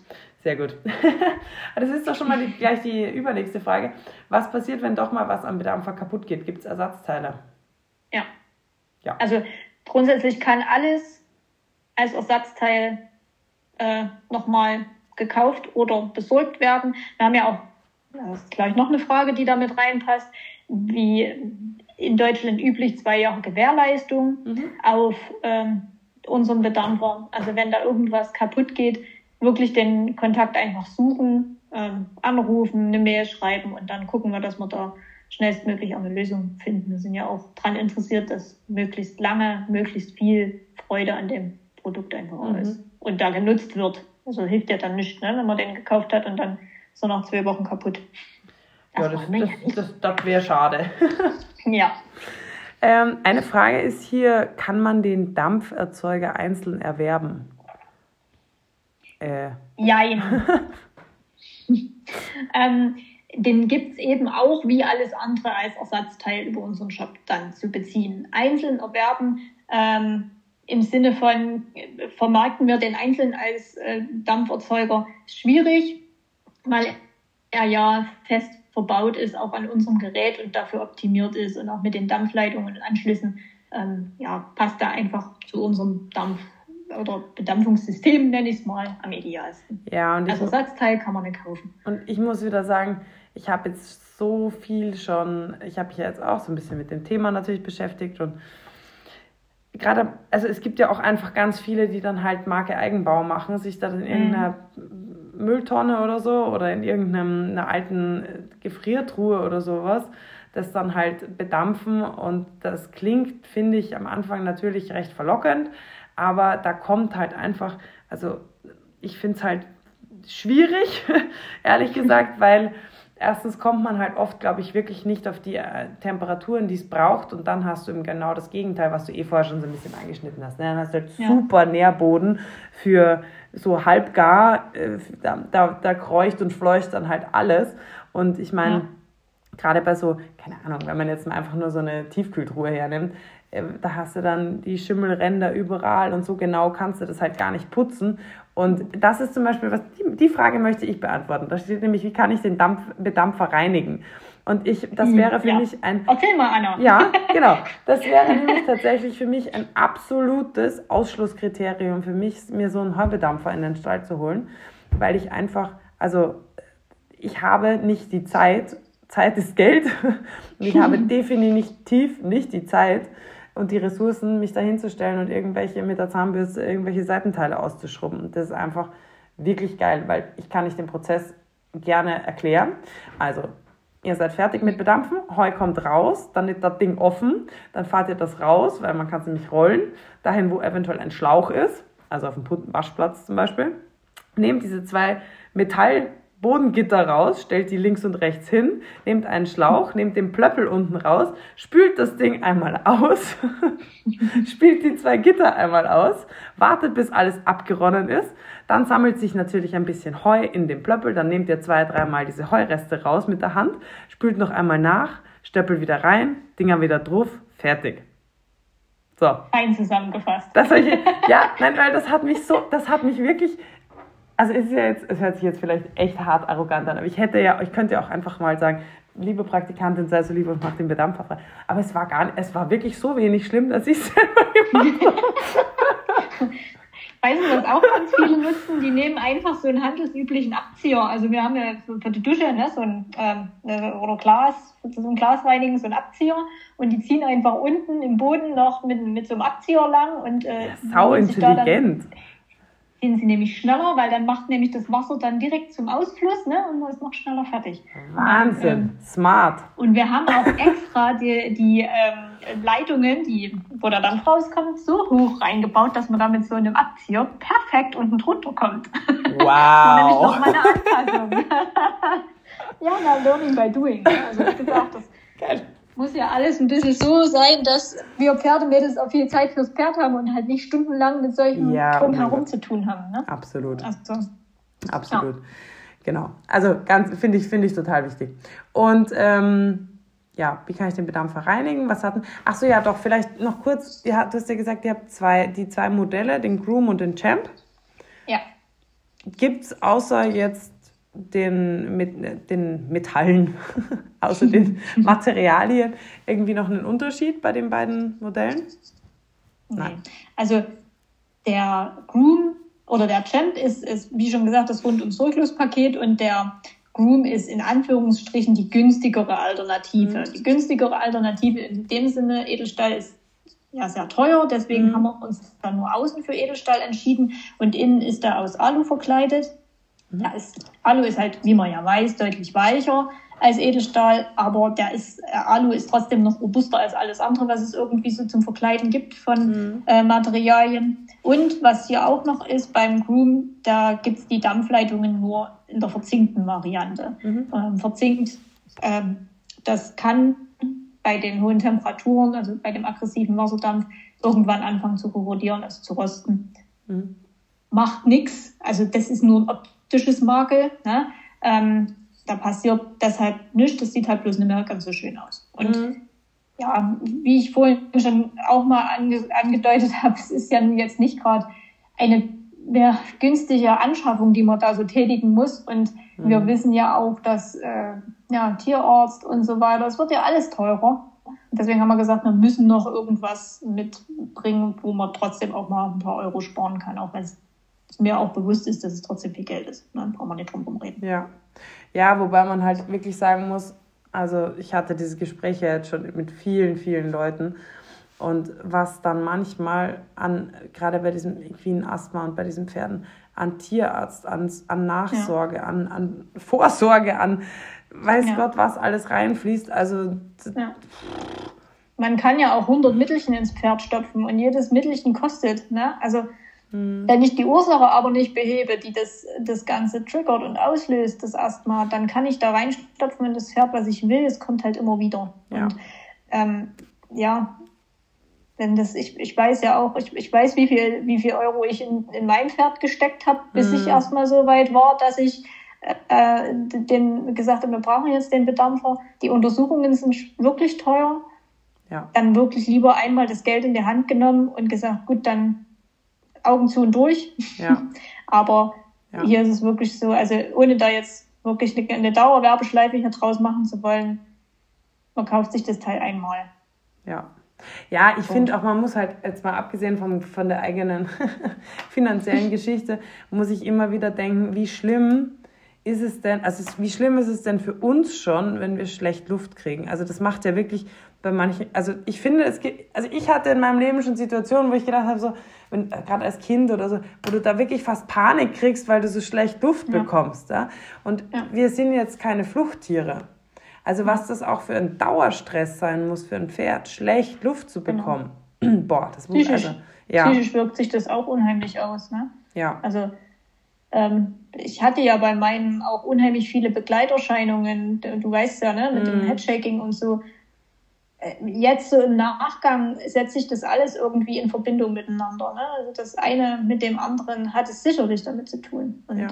Sehr gut. <laughs> das ist doch schon mal die, gleich die übernächste Frage. Was passiert, wenn doch mal was am Bedampfer kaputt geht? Gibt es Ersatzteile? Ja. ja. Also grundsätzlich kann alles als Ersatzteil äh, nochmal gekauft oder besorgt werden. Wir haben ja auch das ist gleich noch eine Frage, die damit reinpasst, wie in Deutschland üblich zwei Jahre Gewährleistung mhm. auf ähm, unserem Bedampfer. Also wenn da irgendwas kaputt geht, wirklich den Kontakt einfach suchen, ähm, anrufen, eine Mail schreiben und dann gucken wir, dass wir da schnellstmöglich auch eine Lösung finden. Wir sind ja auch daran interessiert, dass möglichst lange, möglichst viel Freude an dem Produkt einfach mhm. ist und da genutzt wird. Also hilft ja dann nicht, ne, wenn man den gekauft hat und dann so nach zwei Wochen kaputt. Das ja, das, das, das, das wäre schade. <laughs> ja. Ähm, eine Frage ist hier, kann man den Dampferzeuger einzeln erwerben? Äh. Jein. <laughs> ähm, den gibt es eben auch wie alles andere als Ersatzteil über unseren Shop dann zu beziehen. Einzeln erwerben ähm, im Sinne von, vermarkten wir den einzeln als äh, Dampferzeuger schwierig weil er ja fest verbaut ist, auch an unserem Gerät und dafür optimiert ist und auch mit den Dampfleitungen und Anschlüssen, ähm, ja, passt er einfach zu unserem Dampf- oder Bedampfungssystem, nenne ich es mal, am idealsten. Ja, und Als Ersatzteil kann man nicht kaufen. Und ich muss wieder sagen, ich habe jetzt so viel schon, ich habe mich jetzt auch so ein bisschen mit dem Thema natürlich beschäftigt und gerade, also es gibt ja auch einfach ganz viele, die dann halt Marke Eigenbau machen, sich dann in irgendeiner mhm Mülltonne oder so oder in irgendeiner alten Gefriertruhe oder sowas, das dann halt bedampfen. Und das klingt, finde ich, am Anfang natürlich recht verlockend, aber da kommt halt einfach, also ich finde es halt schwierig, <laughs> ehrlich gesagt, weil erstens kommt man halt oft, glaube ich, wirklich nicht auf die äh, Temperaturen, die es braucht. Und dann hast du eben genau das Gegenteil, was du eh vorher schon so ein bisschen angeschnitten hast. Ne? Dann hast du halt ja. super Nährboden für so halbgar. Äh, da, da, da kreucht und fleucht dann halt alles. Und ich meine, ja. gerade bei so, keine Ahnung, wenn man jetzt mal einfach nur so eine Tiefkühltruhe hernimmt, äh, da hast du dann die Schimmelränder überall und so genau kannst du das halt gar nicht putzen. Und das ist zum Beispiel was, die, die Frage möchte ich beantworten. Da steht nämlich, wie kann ich den Dampf, Bedampfer reinigen? Und ich, das hm, wäre für ja. mich ein. Erzähl mal, Anna. Ja, genau. <laughs> Das wäre nämlich tatsächlich für mich ein absolutes Ausschlusskriterium für mich, mir so einen Heubedampfer in den Stall zu holen, weil ich einfach, also ich habe nicht die Zeit, Zeit ist Geld, <laughs> und ich habe <laughs> definitiv nicht die Zeit, und die Ressourcen, mich dahinzustellen und irgendwelche mit der Zahnbürste irgendwelche Seitenteile auszuschrubben. Das ist einfach wirklich geil, weil ich kann nicht den Prozess gerne erklären. Also, ihr seid fertig mit Bedampfen, Heu kommt raus, dann ist das Ding offen, dann fahrt ihr das raus, weil man kann es nämlich rollen, dahin, wo eventuell ein Schlauch ist, also auf dem Waschplatz zum Beispiel. Nehmt diese zwei Metall Bodengitter raus, stellt die links und rechts hin, nehmt einen Schlauch, nehmt den Plöppel unten raus, spült das Ding einmal aus, <laughs> spielt die zwei Gitter einmal aus, wartet bis alles abgeronnen ist, dann sammelt sich natürlich ein bisschen Heu in den Plöppel, dann nehmt ihr zwei, dreimal diese Heureste raus mit der Hand, spült noch einmal nach, Stöppel wieder rein, Dinger wieder drauf, fertig. So. Fein zusammengefasst. Das ich, <laughs> ja, nein, weil das hat mich so, das hat mich wirklich, also es ist ja jetzt, es hört sich jetzt vielleicht echt hart arrogant an, aber ich hätte ja, ich könnte ja auch einfach mal sagen, liebe Praktikantin, sei so lieb und mach den Bedampfer frei. Aber es war gar nicht, es war wirklich so wenig schlimm, dass ich es selber <laughs> gemacht habe. Weißt du, was auch ganz viele nutzen? Die nehmen einfach so einen handelsüblichen Abzieher. Also wir haben ja für die Dusche ne, so ein ähm, ne, oder Glas, so ein Glasreinigen, so ein Abzieher und die ziehen einfach unten im Boden noch mit, mit so einem Abzieher lang und äh, ja, sau intelligent gehen sie nämlich schneller, weil dann macht nämlich das Wasser dann direkt zum Ausfluss ne, und man ist noch schneller fertig. Wahnsinn, und, ähm, smart. Und wir haben auch extra die, die ähm, Leitungen, die, wo der Dampf rauskommt, so hoch reingebaut, dass man da mit so einem Abzieher perfekt unten drunter kommt. Wow. <laughs> nämlich noch mal eine Anpassung. <laughs> ja, na, learning by doing. Ne? Also wie gesagt, das Geil muss ja alles ein bisschen so sein, dass wir Pferdemädels auch viel Zeit fürs Pferd haben und halt nicht stundenlang mit solchen ja, drumherum zu tun haben. Ne? Absolut. Also, Absolut. Ja. Genau. Also ganz finde ich, finde ich total wichtig. Und ähm, ja, wie kann ich den Bedampfer reinigen? Was hatten? Ach so, ja, doch, vielleicht noch kurz. Ja, du hast ja gesagt, ihr habt zwei, die zwei Modelle, den Groom und den Champ. Ja. Gibt es außer jetzt den, mit, den Metallen, <laughs> außer den <laughs> Materialien, irgendwie noch einen Unterschied bei den beiden Modellen? Nein. Also der Groom oder der Champ ist, ist, wie schon gesagt, das Rund- und Sorglospaket und der Groom ist in Anführungsstrichen die günstigere Alternative. Mhm. Die günstigere Alternative in dem Sinne, Edelstahl ist ja sehr teuer, deswegen mhm. haben wir uns dann nur außen für Edelstahl entschieden und innen ist er aus Alu verkleidet. Ja, ist, Alu ist halt, wie man ja weiß, deutlich weicher als Edelstahl, aber der ist, äh, Alu ist trotzdem noch robuster als alles andere, was es irgendwie so zum Verkleiden gibt von mhm. äh, Materialien. Und was hier auch noch ist beim Groom, da gibt es die Dampfleitungen nur in der verzinkten Variante. Mhm. Ähm, verzinkt, ähm, das kann bei den hohen Temperaturen, also bei dem aggressiven Wasserdampf, irgendwann anfangen zu korrodieren, also zu rosten. Mhm. Macht nichts, also das ist nur ein optisches Makel. Ne? Ähm, da passiert deshalb nichts, das sieht halt bloß nicht mehr ganz so schön aus. Und mhm. ja, wie ich vorhin schon auch mal ange angedeutet <laughs> habe, es ist ja jetzt nicht gerade eine mehr günstige Anschaffung, die man da so tätigen muss. Und mhm. wir wissen ja auch, dass äh, ja, Tierarzt und so weiter, es wird ja alles teurer. Deswegen haben wir gesagt, wir müssen noch irgendwas mitbringen, wo man trotzdem auch mal ein paar Euro sparen kann, auch wenn es mir auch bewusst ist, dass es trotzdem viel Geld ist. Dann brauchen wir nicht drum reden. Ja. Ja, wobei man halt wirklich sagen muss, also ich hatte diese Gespräche jetzt schon mit vielen, vielen Leuten. Und was dann manchmal an, gerade bei diesem equinen Asthma und bei diesen Pferden, an Tierarzt, an, an Nachsorge, ja. an, an Vorsorge, an weiß ja. Gott, was alles reinfließt. Also. Ja. Man kann ja auch 100 Mittelchen ins Pferd stopfen und jedes Mittelchen kostet. Ne? Also Mhm. Wenn ich die Ursache aber nicht behebe, die das, das Ganze triggert und auslöst, das Asthma, dann kann ich da reinstopfen in das Pferd, was ich will. Es kommt halt immer wieder. Ja. Und ähm, ja, wenn das, ich, ich weiß ja auch, ich, ich weiß, wie viel, wie viel Euro ich in, in mein Pferd gesteckt habe, bis mhm. ich erstmal so weit war, dass ich äh, den gesagt habe, wir brauchen jetzt den Bedampfer. Die Untersuchungen sind wirklich teuer. Ja. Dann wirklich lieber einmal das Geld in die Hand genommen und gesagt, gut, dann Augen zu und durch. Ja. <laughs> Aber ja. hier ist es wirklich so, also ohne da jetzt wirklich eine, eine Dauerwerbeschleife hier draus machen zu wollen, man kauft sich das Teil einmal. Ja. Ja, ich finde auch, man muss halt, jetzt mal abgesehen vom, von der eigenen <laughs> finanziellen Geschichte, muss ich immer wieder denken, wie schlimm ist es denn, also wie schlimm ist es denn für uns schon, wenn wir schlecht Luft kriegen? Also das macht ja wirklich bei manchen, also ich finde, es gibt, also ich hatte in meinem Leben schon Situationen, wo ich gedacht habe, so, wenn, gerade als Kind oder so, wo du da wirklich fast Panik kriegst, weil du so schlecht Luft ja. bekommst. Ja? Und ja. wir sind jetzt keine Fluchttiere. Also was das auch für ein Dauerstress sein muss für ein Pferd, schlecht Luft zu genau. bekommen. Genau. <clears throat> Boah, das muss psychisch, also, ja. Psychisch wirkt sich das auch unheimlich aus, ne? Ja. Also ich hatte ja bei meinen auch unheimlich viele Begleiterscheinungen. Du weißt ja, ne, mit mm. dem mhm. Headshaking und so. Äh, jetzt so im Nachgang setze ich das alles irgendwie in Verbindung miteinander. Ne? Also das eine mit dem anderen hat es sicherlich damit zu tun. Und ja.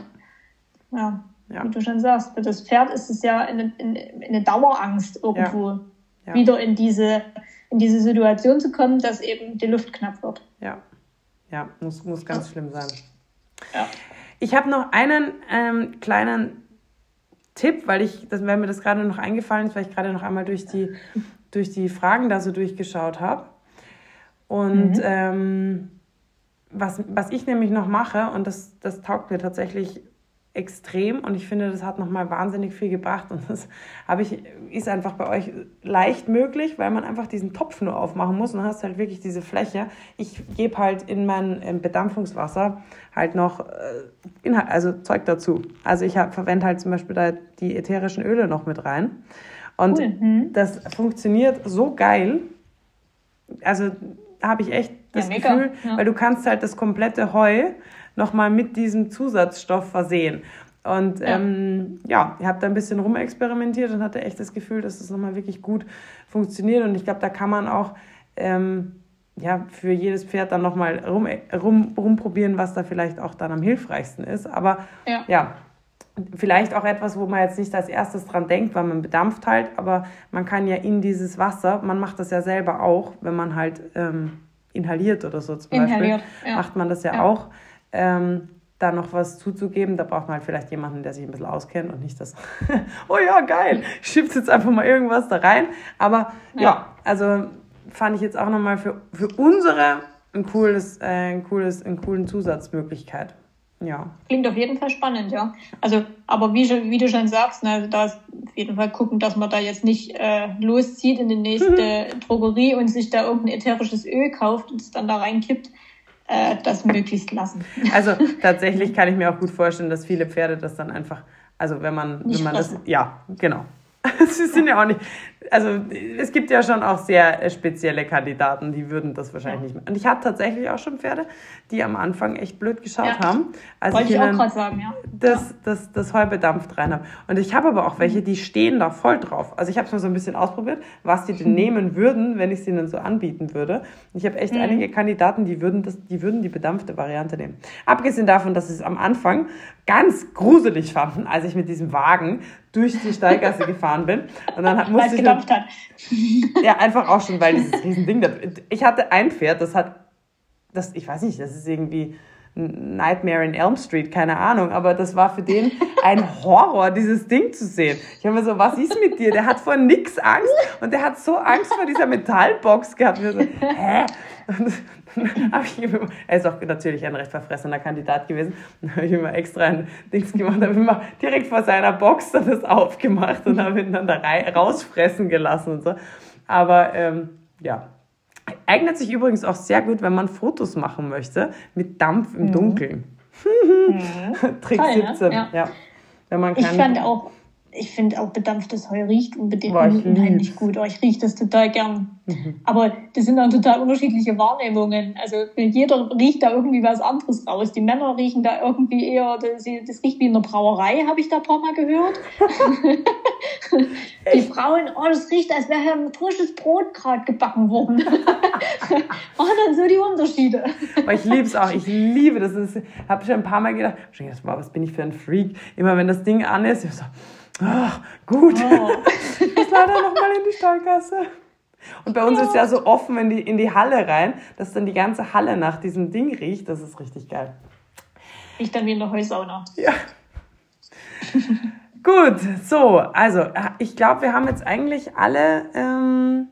ja, ja. wie du schon sagst, für das Pferd ist es ja eine, eine Dauerangst irgendwo ja. Ja. wieder in diese, in diese Situation zu kommen, dass eben die Luft knapp wird. Ja, ja, muss, muss ganz schlimm sein. Ja. Ich habe noch einen ähm, kleinen Tipp, weil ich, das, weil mir das gerade noch eingefallen ist, weil ich gerade noch einmal durch die, durch die Fragen da so durchgeschaut habe. Und mhm. ähm, was, was ich nämlich noch mache, und das, das taugt mir tatsächlich extrem und ich finde, das hat nochmal wahnsinnig viel gebracht und das habe ich, ist einfach bei euch leicht möglich, weil man einfach diesen Topf nur aufmachen muss und hast halt wirklich diese Fläche. Ich gebe halt in mein Bedampfungswasser halt noch äh, Inhalt, also Zeug dazu. Also ich verwende halt zum Beispiel da die ätherischen Öle noch mit rein und cool. mhm. das funktioniert so geil. Also habe ich echt das ja, Gefühl, ja. weil du kannst halt das komplette Heu nochmal mit diesem Zusatzstoff versehen. Und ja, ähm, ja ich habe da ein bisschen rumexperimentiert und hatte echt das Gefühl, dass das nochmal wirklich gut funktioniert. Und ich glaube, da kann man auch ähm, ja, für jedes Pferd dann nochmal rum, rum, rumprobieren, was da vielleicht auch dann am hilfreichsten ist. Aber ja. ja, vielleicht auch etwas, wo man jetzt nicht als erstes dran denkt, weil man bedampft halt, aber man kann ja in dieses Wasser, man macht das ja selber auch, wenn man halt ähm, inhaliert oder so zum inhaliert, Beispiel, ja. macht man das ja, ja. auch. Ähm, da noch was zuzugeben, da braucht man halt vielleicht jemanden, der sich ein bisschen auskennt und nicht das, <laughs> oh ja, geil, schiebst jetzt einfach mal irgendwas da rein. Aber ja, ja also fand ich jetzt auch nochmal für, für unsere ein cooles, äh, ein cooles, einen coolen Zusatzmöglichkeit. Ja. Klingt auf jeden Fall spannend, ja. Also, aber wie, wie du schon sagst, ne, da ist auf jeden Fall gucken, dass man da jetzt nicht äh, loszieht in die nächste mhm. Drogerie und sich da irgendein ätherisches Öl kauft und es dann da reinkippt. Äh, das möglichst lassen. <laughs> Also tatsächlich kann ich mir auch gut vorstellen, dass viele Pferde das dann einfach, also wenn man, nicht wenn man das, ja, genau. <laughs> Sie sind ja auch nicht, also es gibt ja schon auch sehr spezielle Kandidaten, die würden das wahrscheinlich ja. nicht mehr. Und ich hatte tatsächlich auch schon Pferde, die am Anfang echt blöd geschaut ja. haben. Als Wollte ich, ich auch gerade sagen, ja. Das, ja. Das, das Heu bedampft rein habe. Und ich habe aber auch welche, die stehen da voll drauf. Also ich habe es mal so ein bisschen ausprobiert, was die denn mhm. nehmen würden, wenn ich es ihnen so anbieten würde. Und ich habe echt mhm. einige Kandidaten, die würden, das, die würden die bedampfte Variante nehmen. Abgesehen davon, dass sie es am Anfang ganz gruselig fanden, als ich mit diesem Wagen durch die Steigasse <laughs> gefahren bin. Und dann musste ich gedampft hat. <laughs> Ja, einfach auch schon, weil dieses Riesending. Ich hatte ein Pferd, das hat, das, ich weiß nicht, das ist irgendwie Nightmare in Elm Street, keine Ahnung, aber das war für den ein <laughs> Horror, dieses Ding zu sehen. Ich habe mir so, was ist mit dir? Der hat vor nix Angst und der hat so Angst vor dieser Metallbox gehabt. Und ich so, hä? ich immer, er ist auch natürlich ein recht verfressener Kandidat gewesen. Dann habe ich immer extra ein Dings gemacht, habe immer direkt vor seiner Box dann das aufgemacht und habe ihn dann da rausfressen gelassen und so. Aber ähm, ja, eignet sich übrigens auch sehr gut, wenn man Fotos machen möchte mit Dampf im mhm. Dunkeln. Mhm. <laughs> Trick Toll, 17, ne? ja. ja. Wenn man kann, ich fand auch ich finde auch bedampftes Heu riecht unbedingt unheimlich gut. Oh, ich rieche das total gern. Mhm. Aber das sind dann total unterschiedliche Wahrnehmungen. Also jeder riecht da irgendwie was anderes raus. Die Männer riechen da irgendwie eher, das, das riecht wie in einer Brauerei, habe ich da ein paar Mal gehört. <laughs> Die Frauen, oh, das riecht, als wäre ein frisches Brot gerade gebacken worden. Waren <laughs> dann so die Unterschiede. Aber ich liebe es auch. Ich liebe das. Ich habe schon ein paar Mal gedacht, was bin ich für ein Freak. Immer wenn das Ding an ist, ich so, Ach, gut. Oh. Ich <laughs> muss leider nochmal in die Stallgasse. Und bei uns ja. ist ja so offen in die, in die Halle rein, dass dann die ganze Halle nach diesem Ding riecht. Das ist richtig geil. Riecht dann wie in der Heusauna. Ja. <laughs> Gut, so, also ich glaube, wir haben jetzt eigentlich alle ähm,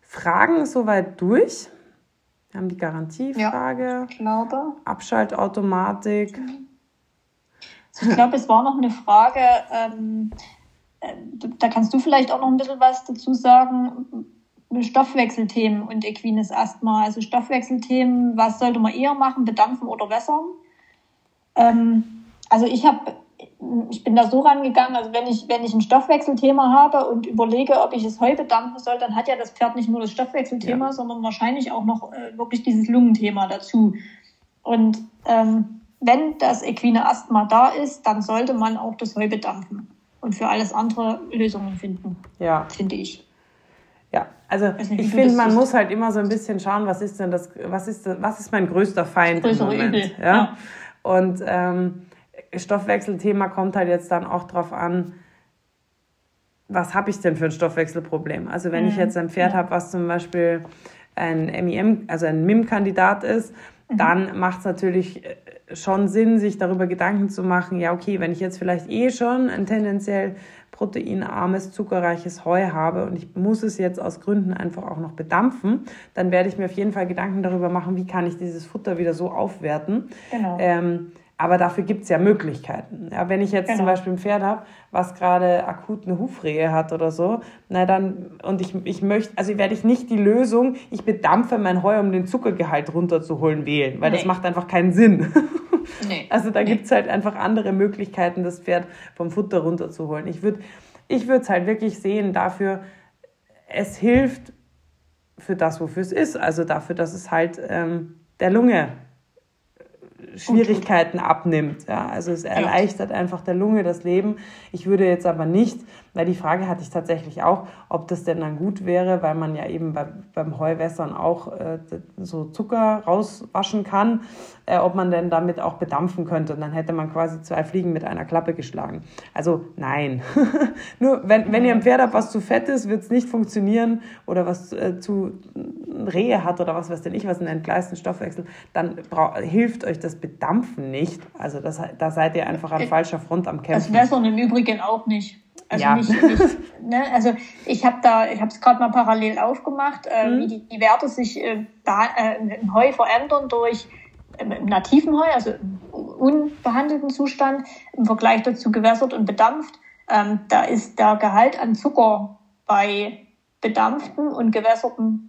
Fragen soweit durch. Wir haben die Garantiefrage, ja, ich. Abschaltautomatik. Mhm. Ich glaube, es war noch eine Frage, ähm, äh, da kannst du vielleicht auch noch ein bisschen was dazu sagen. Stoffwechselthemen und equines Asthma. Also Stoffwechselthemen, was sollte man eher machen, bedampfen oder wässern? Ähm, also ich habe, ich bin da so rangegangen, also wenn ich, wenn ich ein Stoffwechselthema habe und überlege, ob ich es Heu bedampfen soll, dann hat ja das Pferd nicht nur das Stoffwechselthema, ja. sondern wahrscheinlich auch noch äh, wirklich dieses Lungenthema dazu. Und ähm, wenn das equine Asthma da ist, dann sollte man auch das Heu bedampfen und für alles andere Lösungen finden. Ja. Finde ich. Ja, also nicht, ich finde, man muss halt immer so ein bisschen schauen, was ist denn das, was ist, was ist mein größter Feind im Moment. Übel. Ja? ja. Und ähm, Stoffwechselthema kommt halt jetzt dann auch drauf an, was habe ich denn für ein Stoffwechselproblem? Also wenn mhm. ich jetzt ein Pferd ja. habe, was zum Beispiel ein MIM, also ein MIM-Kandidat ist, mhm. dann macht es natürlich äh, schon Sinn, sich darüber Gedanken zu machen, ja, okay, wenn ich jetzt vielleicht eh schon ein tendenziell proteinarmes, zuckerreiches Heu habe und ich muss es jetzt aus Gründen einfach auch noch bedampfen, dann werde ich mir auf jeden Fall Gedanken darüber machen, wie kann ich dieses Futter wieder so aufwerten. Genau. Ähm, aber dafür gibt es ja Möglichkeiten. Ja, wenn ich jetzt genau. zum Beispiel ein Pferd habe, was gerade akut eine Hufrehe hat oder so, na dann, und ich, ich möchte, also werde ich nicht die Lösung, ich bedampfe mein Heu, um den Zuckergehalt runterzuholen, wählen, weil nee. das macht einfach keinen Sinn. Nee. <laughs> Also da nee. gibt es halt einfach andere Möglichkeiten, das Pferd vom Futter runterzuholen. Ich würde ich es halt wirklich sehen dafür, es hilft für das, wofür es ist. Also dafür, dass es halt ähm, der Lunge Schwierigkeiten abnimmt. Ja, also es erleichtert einfach der Lunge das Leben. Ich würde jetzt aber nicht, weil die Frage hatte ich tatsächlich auch, ob das denn dann gut wäre, weil man ja eben bei, beim Heuwässern auch äh, so Zucker rauswaschen kann, äh, ob man denn damit auch bedampfen könnte. Und dann hätte man quasi zwei Fliegen mit einer Klappe geschlagen. Also nein. <laughs> Nur wenn, wenn ihr ein Pferd habt, was zu fett ist, wird es nicht funktionieren oder was äh, zu Rehe hat oder was weiß denn ich, was einen entgleisten Stoffwechsel, dann hilft euch das Bedampfen nicht. Also das, da seid ihr einfach an falscher Front am Kämpfen. Das Wässern im Übrigen auch nicht. Also ja. nicht, nicht ne? Also ich habe da, ich habe es gerade mal parallel aufgemacht, äh, mhm. wie die, die, Werte sich äh, da, äh, im Heu verändern durch im, im nativen Heu, also im unbehandelten Zustand, im Vergleich dazu gewässert und bedampft. Ähm, da ist der Gehalt an Zucker bei bedampften und gewässerten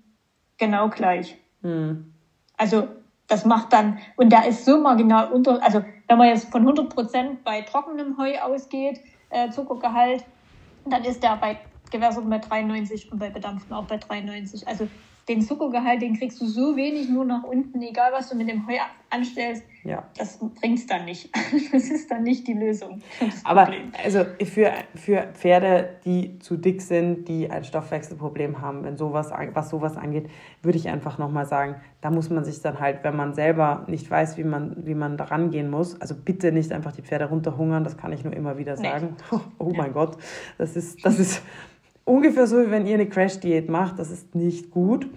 genau gleich. Mhm. Also das macht dann, und der ist so marginal unter, also wenn man jetzt von 100 Prozent bei trockenem Heu ausgeht, äh, Zuckergehalt, dann ist der bei gewässertem bei 93 und bei bedampften auch bei 93. Also den Zuckergehalt, den kriegst du so wenig nur nach unten, egal was du mit dem Heu anstellst. Ja. Das bringt es dann nicht. <laughs> Das ist dann nicht die Lösung. Aber Problem. also für, für Pferde, die zu dick sind, die ein Stoffwechselproblem haben, wenn sowas, was sowas angeht, würde ich einfach nochmal sagen, da muss man sich dann halt, wenn man selber nicht weiß, wie man, wie man da rangehen muss, also bitte nicht einfach die Pferde runterhungern, das kann ich nur immer wieder sagen. Nee. <laughs> Oh mein Gott, das ist, das ist ungefähr so, wie wenn ihr eine Crash-Diät macht. Das ist nicht gut.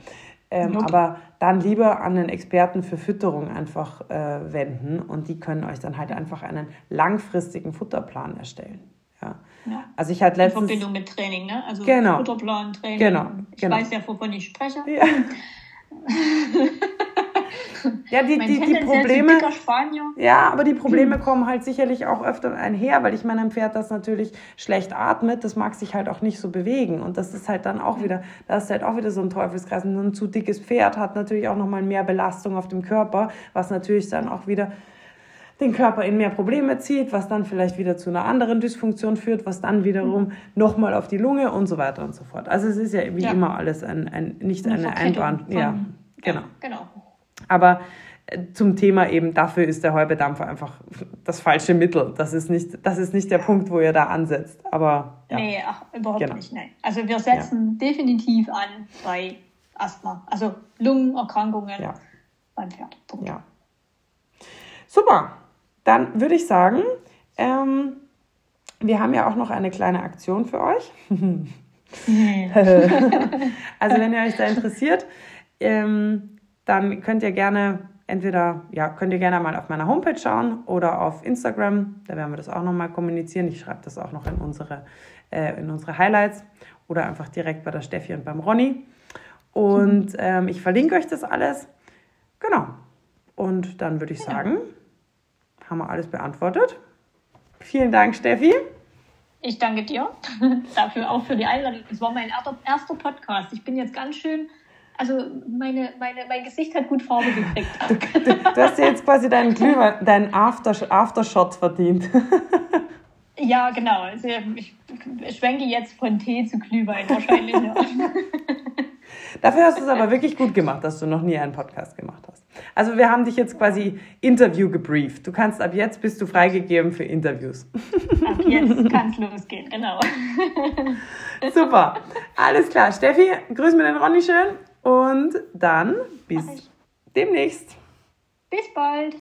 Ähm, okay. Aber dann lieber an den Experten für Fütterung einfach äh, wenden und die können euch dann halt einfach einen langfristigen Futterplan erstellen. Ja. ja. Also ich hatte letztens... In Verbindung mit Training, ne? Also genau. Futterplan, Training. Genau. Ich genau. weiß ja, wovon ich spreche. Ja. <laughs> Ja, die, die, die Probleme. Ja, aber die Probleme kommen halt sicherlich auch öfter einher, weil ich meine, ein Pferd, das natürlich schlecht atmet, das mag sich halt auch nicht so bewegen. Und das ist halt dann auch wieder, das ist halt auch wieder so ein Teufelskreis. Und ein zu dickes Pferd hat natürlich auch nochmal mehr Belastung auf dem Körper, was natürlich dann auch wieder den Körper in mehr Probleme zieht, was dann vielleicht wieder zu einer anderen Dysfunktion führt, was dann wiederum mhm. nochmal auf die Lunge und so weiter und so fort. Also es ist ja wie ja. immer alles ein, ein nicht eine, eine Einbahn. Ja, genau. genau. Aber äh, zum Thema eben, dafür ist der Heubedampfer einfach das falsche Mittel. Das ist nicht, das ist nicht der Punkt, wo ihr da ansetzt. Aber ja. Nee, ach, überhaupt genau. nicht. Nee. Also wir setzen ja. definitiv an bei Asthma, also Lungenerkrankungen ja. beim Pferd. Punkt. Ja. Super. Dann würde ich sagen, ähm, wir haben ja auch noch eine kleine Aktion für euch. <laughs> also wenn ihr euch da interessiert, ähm, dann könnt ihr gerne entweder, ja, könnt ihr gerne mal auf meiner Homepage schauen oder auf Instagram. Da werden wir das auch nochmal kommunizieren. Ich schreibe das auch noch in unsere, äh, in unsere Highlights oder einfach direkt bei der Steffi und beim Ronny. Und ähm, ich verlinke euch das alles. Genau. Und dann würde ich sagen, haben wir alles beantwortet. Vielen Dank, Steffi. Ich danke dir <laughs> dafür auch für die Einladung. Das war mein erster Podcast. Ich bin jetzt ganz schön also meine, meine, mein Gesicht hat gut Farbe gekriegt. <laughs> Du, du, du hast jetzt quasi deinen Glühwein, deinen After, Aftershot verdient. <laughs> Ja, genau. Also ich schwenke jetzt von Tee zu Glühwein wahrscheinlich. Ja. <laughs> Dafür hast du es aber wirklich gut gemacht, dass du noch nie einen Podcast gemacht hast. Also wir haben dich jetzt quasi Interview gebrieft. Du kannst ab jetzt bist du freigegeben für Interviews. Ab jetzt kann es losgehen, genau. Super. Alles klar. Steffi, grüß mir den Ronny schön und dann bis demnächst. Bis bald.